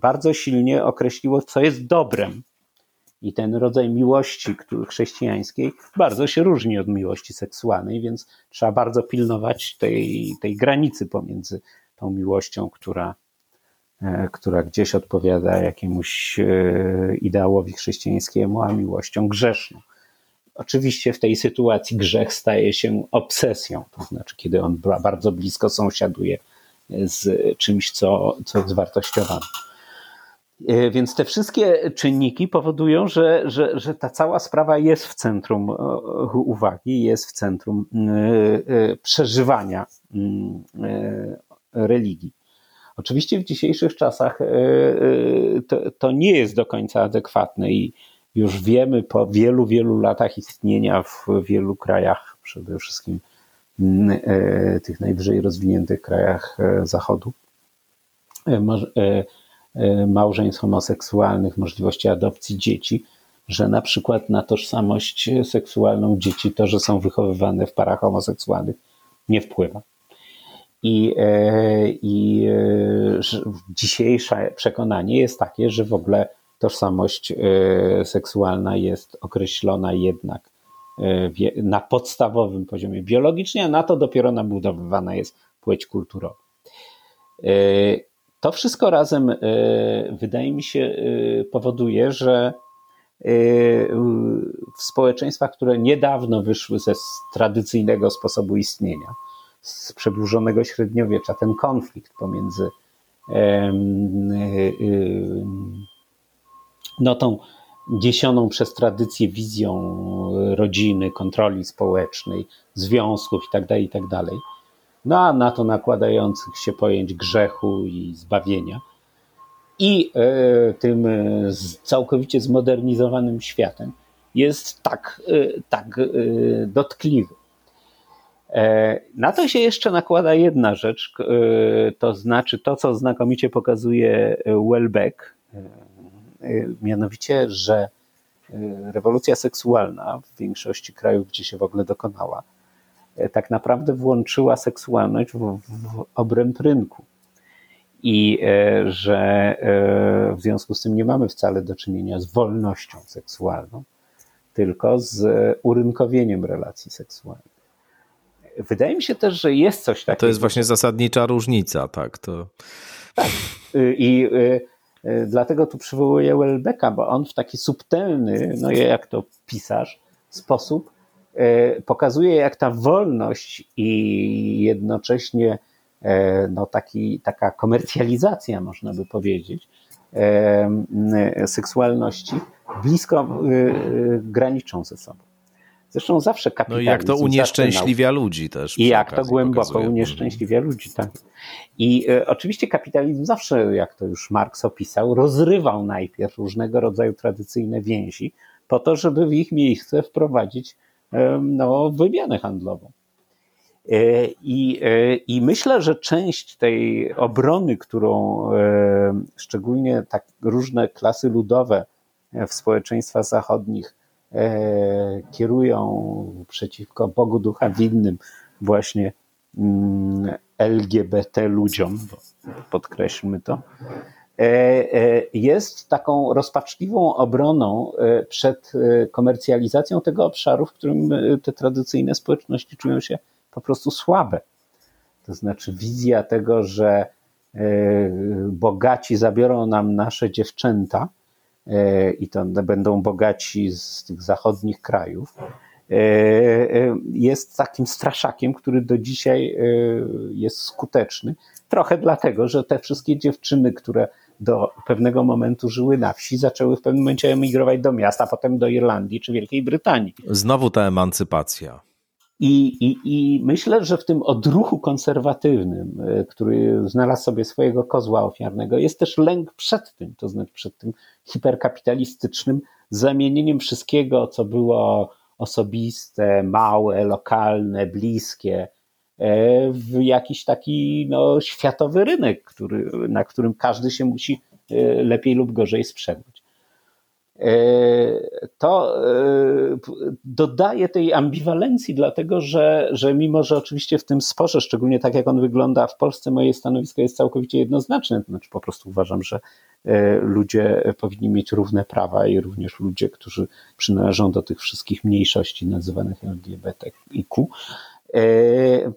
bardzo silnie określiło, co jest dobrem i ten rodzaj miłości chrześcijańskiej bardzo się różni od miłości seksualnej, więc trzeba bardzo pilnować tej, tej granicy pomiędzy tą miłością, która, e, która gdzieś odpowiada jakiemuś e, ideałowi chrześcijańskiemu, a miłością grzeszną. Oczywiście w tej sytuacji grzech staje się obsesją, to znaczy, kiedy on bardzo blisko sąsiaduje z czymś, co, co jest wartościowane. E, więc te wszystkie czynniki powodują, że, że, że ta cała sprawa jest w centrum e, uwagi, jest w centrum e, przeżywania mm, religii. Oczywiście w dzisiejszych czasach to, to nie jest do końca adekwatne i już wiemy po wielu, wielu latach istnienia w wielu krajach, przede wszystkim mm, tych najwyżej rozwiniętych krajach Zachodu, E, małżeństw homoseksualnych, możliwości adopcji dzieci, że na przykład na tożsamość seksualną dzieci to, że są wychowywane w parach homoseksualnych, nie wpływa. I, e, i e, dzisiejsze przekonanie jest takie, że w ogóle tożsamość seksualna jest określona jednak na podstawowym poziomie biologicznie, a na to dopiero nabudowywana jest płeć kulturowa. To wszystko razem, wydaje mi się, powoduje, że w społeczeństwach, które niedawno wyszły ze tradycyjnego sposobu istnienia, z przedłużonego średniowiecza, ten konflikt pomiędzy no, tą niesioną przez tradycję wizją rodziny, kontroli społecznej, związków itd., tak itd., tak no a na to nakładających się pojęć grzechu i zbawienia. I e, tym e, całkowicie zmodernizowanym światem jest tak, e, tak dotkliwy. Na to się jeszcze nakłada jedna rzecz, to znaczy to, co znakomicie pokazuje Welbeck, mianowicie, że rewolucja seksualna w większości krajów, gdzie się w ogóle dokonała, tak naprawdę włączyła seksualność w, w obręb rynku. i e, że e, w związku z tym nie mamy wcale do czynienia z wolnością seksualną, tylko z urynkowieniem relacji seksualnych. Wydaje mi się też, że jest coś takiego. To jest właśnie zasadnicza różnica, tak. To... Tak. I dlatego tu przywołuję Welbecka, bo on w taki subtelny, no jak to pisarz, sposób pokazuje, jak ta wolność i jednocześnie E, no taki, taka komercjalizacja, można by powiedzieć, e, seksualności blisko e, graniczą ze sobą. Zresztą zawsze kapitalizm... No i jak to unieszczęśliwia zaczynał. ludzi też. I jak to głęboko pokazuje. unieszczęśliwia ludzi, tak. I e, oczywiście kapitalizm zawsze, jak to już Marx opisał, rozrywał najpierw różnego rodzaju tradycyjne więzi po to, żeby w ich miejsce wprowadzić e, no, wymianę handlową. E, I, I myślę, że część tej obrony, którą szczególnie tak różne klasy ludowe w społeczeństwach zachodnich kierują przeciwko Bogu Ducha Winnym, właśnie mm, LGBT ludziom, podkreślmy to, jest taką rozpaczliwą obroną przed komercjalizacją tego obszaru, w którym te tradycyjne społeczności czują się po prostu słabe. To znaczy wizja tego, że e, bogaci zabiorą nam nasze dziewczęta e, i to będą bogaci z tych zachodnich krajów, e, jest takim straszakiem, który do dzisiaj jest skuteczny. Trochę dlatego, że te wszystkie dziewczyny, które do pewnego momentu żyły na wsi, zaczęły w pewnym momencie emigrować do miasta, potem do Irlandii czy Wielkiej Brytanii. Znowu ta emancypacja. I, i, I myślę, że w tym odruchu konserwatywnym, e, który znalazł sobie swojego kozła ofiarnego, jest też lęk przed tym, to znaczy przed tym hiperkapitalistycznym zamienieniem wszystkiego, co było osobiste, małe, lokalne, bliskie, e, w jakiś taki no, światowy rynek, który, na którym każdy się musi e, lepiej lub gorzej sprzedać. E, to e, dodaje tej ambiwalencji, dlatego że, że mimo, że oczywiście w tym sporze, szczególnie tak jak on wygląda w Polsce, moje stanowisko jest całkowicie jednoznaczne. To znaczy po prostu uważam, że e, ludzie powinni mieć równe prawa i również ludzie, którzy przynależą do tych wszystkich mniejszości nazywanych LGBTIQ,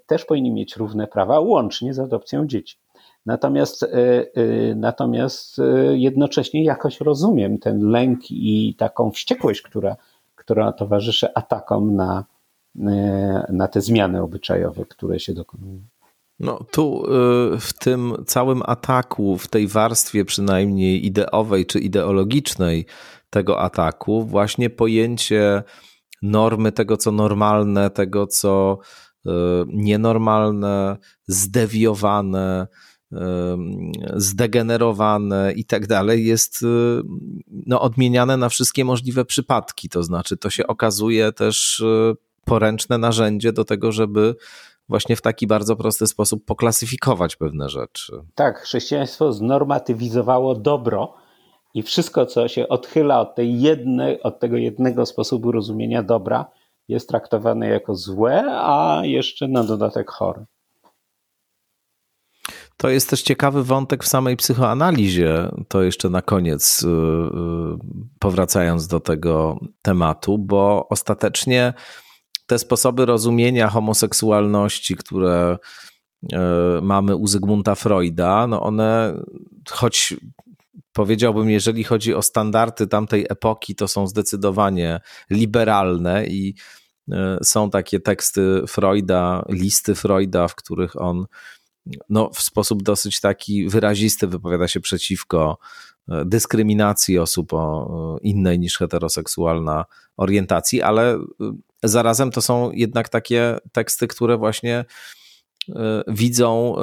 też powinni mieć równe prawa, łącznie z adopcją dzieci. Natomiast, e, e, natomiast e, jednocześnie jakoś rozumiem ten lęk i taką wściekłość, która, która towarzyszy atakom na, na te zmiany obyczajowe, które się dokonują. No tu w tym całym ataku, w tej warstwie przynajmniej ideowej czy ideologicznej tego ataku, właśnie pojęcie normy, tego co normalne, tego co nienormalne, zdewiowane, zdegenerowane i tak dalej, jest y, no, odmieniane na wszystkie możliwe przypadki. To znaczy, to się okazuje też y, poręczne narzędzie do tego, żeby właśnie w taki bardzo prosty sposób poklasyfikować pewne rzeczy. Tak, chrześcijaństwo znormatywizowało dobro i wszystko, co się odchyla od, tej jednej, od tego jednego sposobu rozumienia dobra, jest traktowane jako złe, a jeszcze na dodatek chore. To jest też ciekawy wątek w samej psychoanalizie. To jeszcze na koniec, y, y, powracając do tego tematu, bo ostatecznie te sposoby rozumienia homoseksualności, które y, mamy u Zygmunta Freuda, no one, choć powiedziałbym, jeżeli chodzi o standardy tamtej epoki, to są zdecydowanie liberalne i są takie teksty Freuda, listy Freuda, w których on no, w sposób dosyć taki wyrazisty wypowiada się przeciwko e, dyskryminacji osób o innej niż heteroseksualna orientacji, ale e, zarazem to są jednak takie teksty, które właśnie e, widzą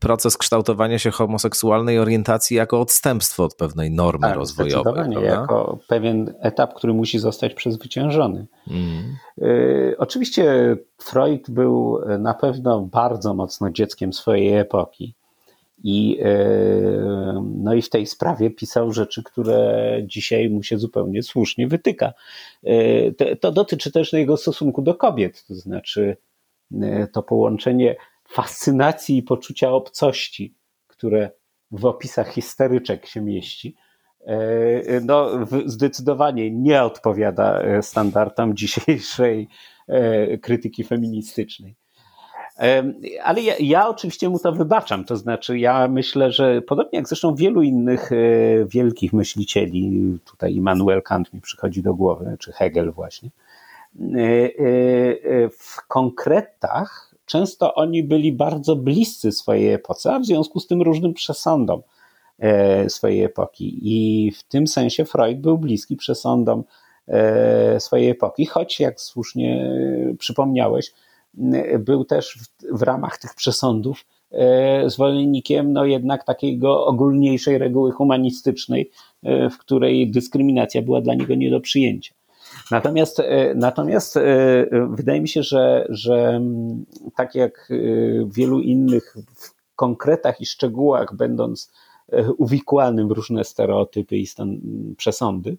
proces kształtowania się homoseksualnej orientacji jako odstępstwo od pewnej normy tak, rozwojowej. Zdecydowanie, prawda? jako pewien etap, który musi zostać przezwyciężony. Mm. Y, oczywiście Freud był na pewno bardzo mocno dzieckiem swojej epoki. I, y, no i w tej sprawie pisał rzeczy, które dzisiaj mu się zupełnie słusznie wytyka. Y, to dotyczy też jego stosunku do kobiet, to znaczy to połączenie fascynacji i poczucia obcości, które w opisach histeryczek się mieści, no, zdecydowanie nie odpowiada standardom dzisiejszej krytyki feministycznej. Ale ja, ja, oczywiście mu to wybaczam. To znaczy, ja myślę, że podobnie jak zresztą wielu innych e, wielkich myślicieli, tutaj Immanuel Kant mi przychodzi do głowy, czy Hegel właśnie, e, e, w konkretach często oni byli bardzo bliscy swojej epoce, a w związku z tym różnym przesądom swojej epoki. I w tym sensie Freud był bliski przesądom swojej epoki, choć jak słusznie przypomniałeś, był też w, w ramach tych przesądów e, zwolennikiem no jednak takiego ogólniejszej reguły humanistycznej, e, w której dyskryminacja była dla niego nie do przyjęcia. Natomiast, e, natomiast wydaje mi się, że, że tak jak w wielu innych w konkretach i szczegółach, będąc uwikłanym w różne stereotypy i stan, przesądy,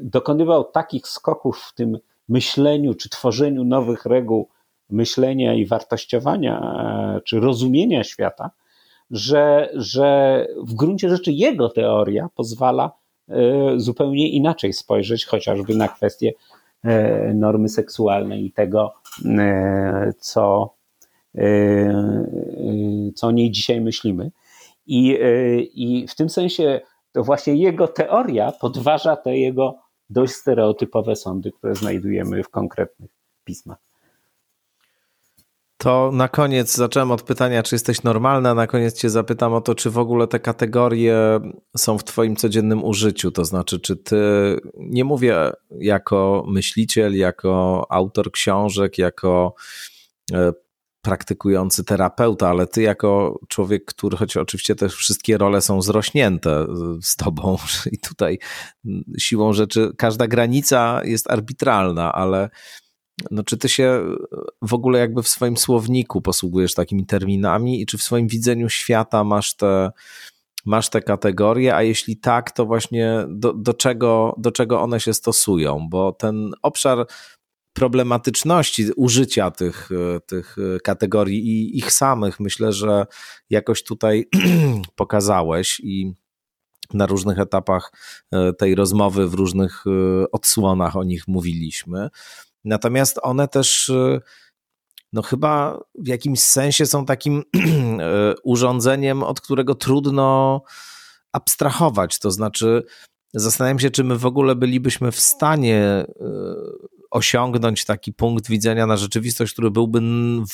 dokonywał takich skoków w tym myśleniu czy tworzeniu nowych reguł myślenia i wartościowania, e, czy rozumienia świata, że, że w gruncie rzeczy jego teoria pozwala e, zupełnie inaczej spojrzeć chociażby na kwestie e, normy seksualnej i tego, co, co o niej dzisiaj myślimy. I, I w tym sensie to właśnie jego teoria podważa te jego dość stereotypowe sądy, które znajdujemy w konkretnych pismach. To na koniec zacząłem od pytania, czy jesteś normalna. Na koniec Cię zapytam o to, czy w ogóle te kategorie są w Twoim codziennym użyciu. To znaczy, czy Ty, nie mówię jako myśliciel, jako autor książek, jako e, praktykujący terapeuta, ale ty jako człowiek, który, choć oczywiście te wszystkie role są zrośnięte z tobą i tutaj siłą rzeczy każda granica jest arbitralna, ale no, czy ty się w ogóle jakby w swoim słowniku posługujesz takimi terminami i czy w swoim widzeniu świata masz te, masz te kategorie, a jeśli tak, to właśnie do, do, czego, do czego one się stosują? Bo ten obszar problematyczności użycia tych, e, tych e, kategorii i ich samych myślę, że jakoś tutaj pokazałeś i na różnych etapach e, tej rozmowy, w różnych odsłonach o nich mówiliśmy. Natomiast one też, no chyba w jakimś sensie są takim urządzeniem, od którego trudno abstrahować. To znaczy, zastanawiam się, czy my w ogóle bylibyśmy w stanie osiągnąć taki punkt widzenia na rzeczywistość, który byłby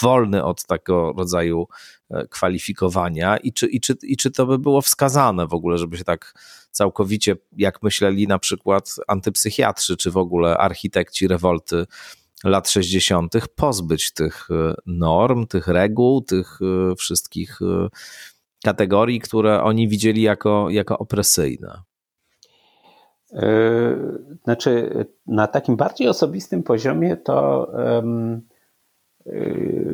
wolny od takiego rodzaju e, kwalifikowania i czy, i, czy, i czy to by było wskazane w ogóle, żeby się tak całkowicie, jak myśleli na przykład antypsychiatrzy, czy w ogóle architekci rewolty lat 60., pozbyć tych e, norm, tych reguł, tych e, wszystkich kategorii, które oni widzieli jako, jako opresyjne. E, znaczy, na takim bardziej osobistym poziomie to e,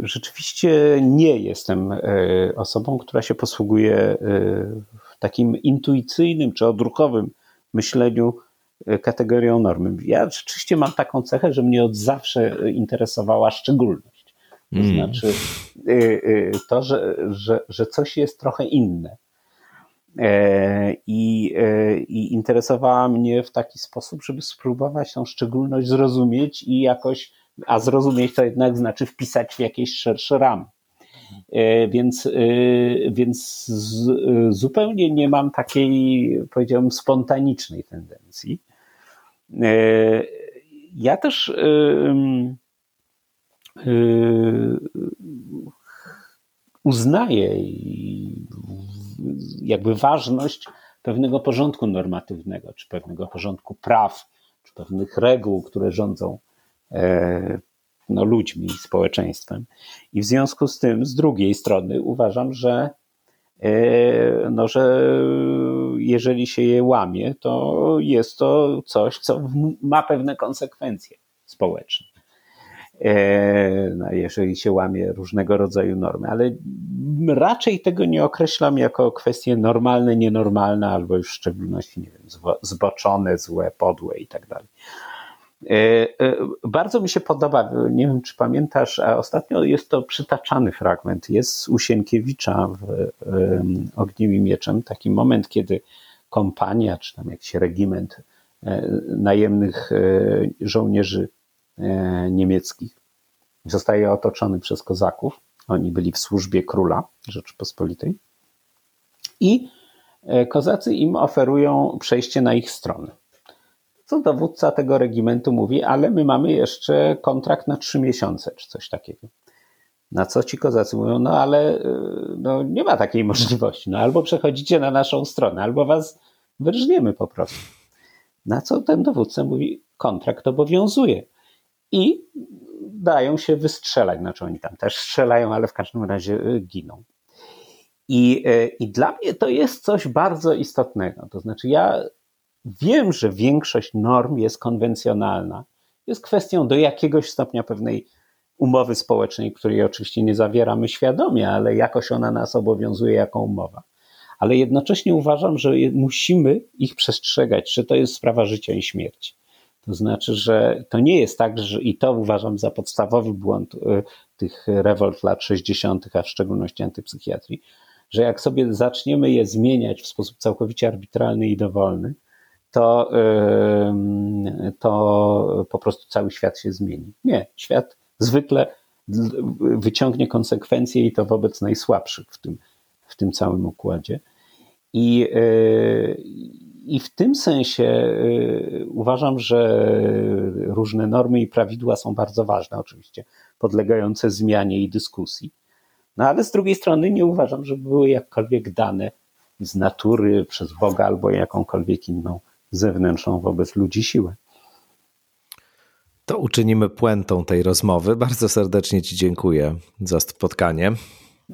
rzeczywiście nie jestem e, osobą, która się posługuje w takim intuicyjnym czy odruchowym myśleniu kategorią normy. Ja rzeczywiście mam taką cechę, że mnie od zawsze interesowała szczególność. To mm. znaczy to, że, że, że coś jest trochę inne. E, I, e, I interesowała mnie w taki sposób, żeby spróbować tą szczególność zrozumieć i jakoś, a zrozumieć to jednak znaczy wpisać w jakieś szersze ramy. E, więc, więc z, zupełnie nie mam takiej, powiedziałbym, spontanicznej tendencji. Ja też uznaję jakby ważność pewnego porządku normatywnego, czy pewnego porządku praw, czy pewnych reguł, które rządzą e, no, ludźmi społeczeństwem. I w związku z tym, z drugiej strony, uważam, że, e, no, że jeżeli się je łamie, to jest to coś, co ma pewne konsekwencje społeczne. E, no, jeżeli się łamie różnego rodzaju normy, ale raczej tego nie określam jako kwestie normalne, nienormalne, albo już w szczególności, nie wiem, zboczone, złe, podłe i tak dalej. Bardzo mi się podoba, nie wiem czy pamiętasz, a ostatnio jest to przytaczany fragment. Jest u Sienkiewicza w Ogniem i Mieczem taki moment, kiedy kompania, czy tam jakiś regiment najemnych żołnierzy niemieckich zostaje otoczony przez kozaków. Oni byli w służbie króla Rzeczypospolitej. I e, kozacy im oferują przejście na ich stronę. Co dowódca tego regimentu mówi, ale my mamy jeszcze kontrakt na trzy miesiące, czy coś takiego. Na co ci kozacy mówią, no ale e, no, nie ma takiej możliwości. No albo przechodzicie na naszą stronę, albo was wyrżniemy po prostu. Na co ten dowódca mówi, kontrakt obowiązuje. I dają się wystrzelać. Znaczy oni tam też strzelają, ale w każdym razie y, giną. I, y, I dla mnie to jest coś bardzo istotnego. To znaczy, ja wiem, że większość norm jest konwencjonalna. Jest kwestią do jakiegoś stopnia pewnej umowy społecznej, której oczywiście nie zawieramy świadomie, ale jakoś ona nas obowiązuje jako umowa. Ale jednocześnie uważam, że musimy ich przestrzegać, że to jest sprawa życia i śmierci. To znaczy, że to nie jest tak, że i to uważam za podstawowy błąd y, tych rewolt lat 60., a w szczególności antypsychiatrii, że jak sobie zaczniemy je zmieniać w sposób całkowicie arbitralny i dowolny, to, to po prostu cały świat się zmieni. Nie, świat zwykle wyciągnie konsekwencje i to wobec najsłabszych w tym, w tym całym układzie. I, y, i w tym sensie y, uważam, że różne normy i prawidła są bardzo ważne, oczywiście, podlegające zmianie i dyskusji. No ale z drugiej strony nie uważam, żeby były jakkolwiek dane z natury przez Boga albo jakąkolwiek inną zewnętrzną wobec ludzi siłę. To uczynimy puentą tej rozmowy. Bardzo serdecznie Ci dziękuję za spotkanie.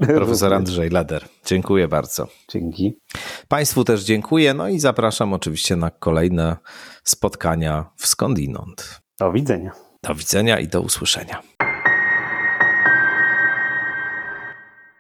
Profesor Andrzej Leder. Dziękuję bardzo. Dzięki. Państwu też dziękuję. No i zapraszam oczywiście na kolejne spotkania w Skądinąd. Do widzenia. Do widzenia i do usłyszenia.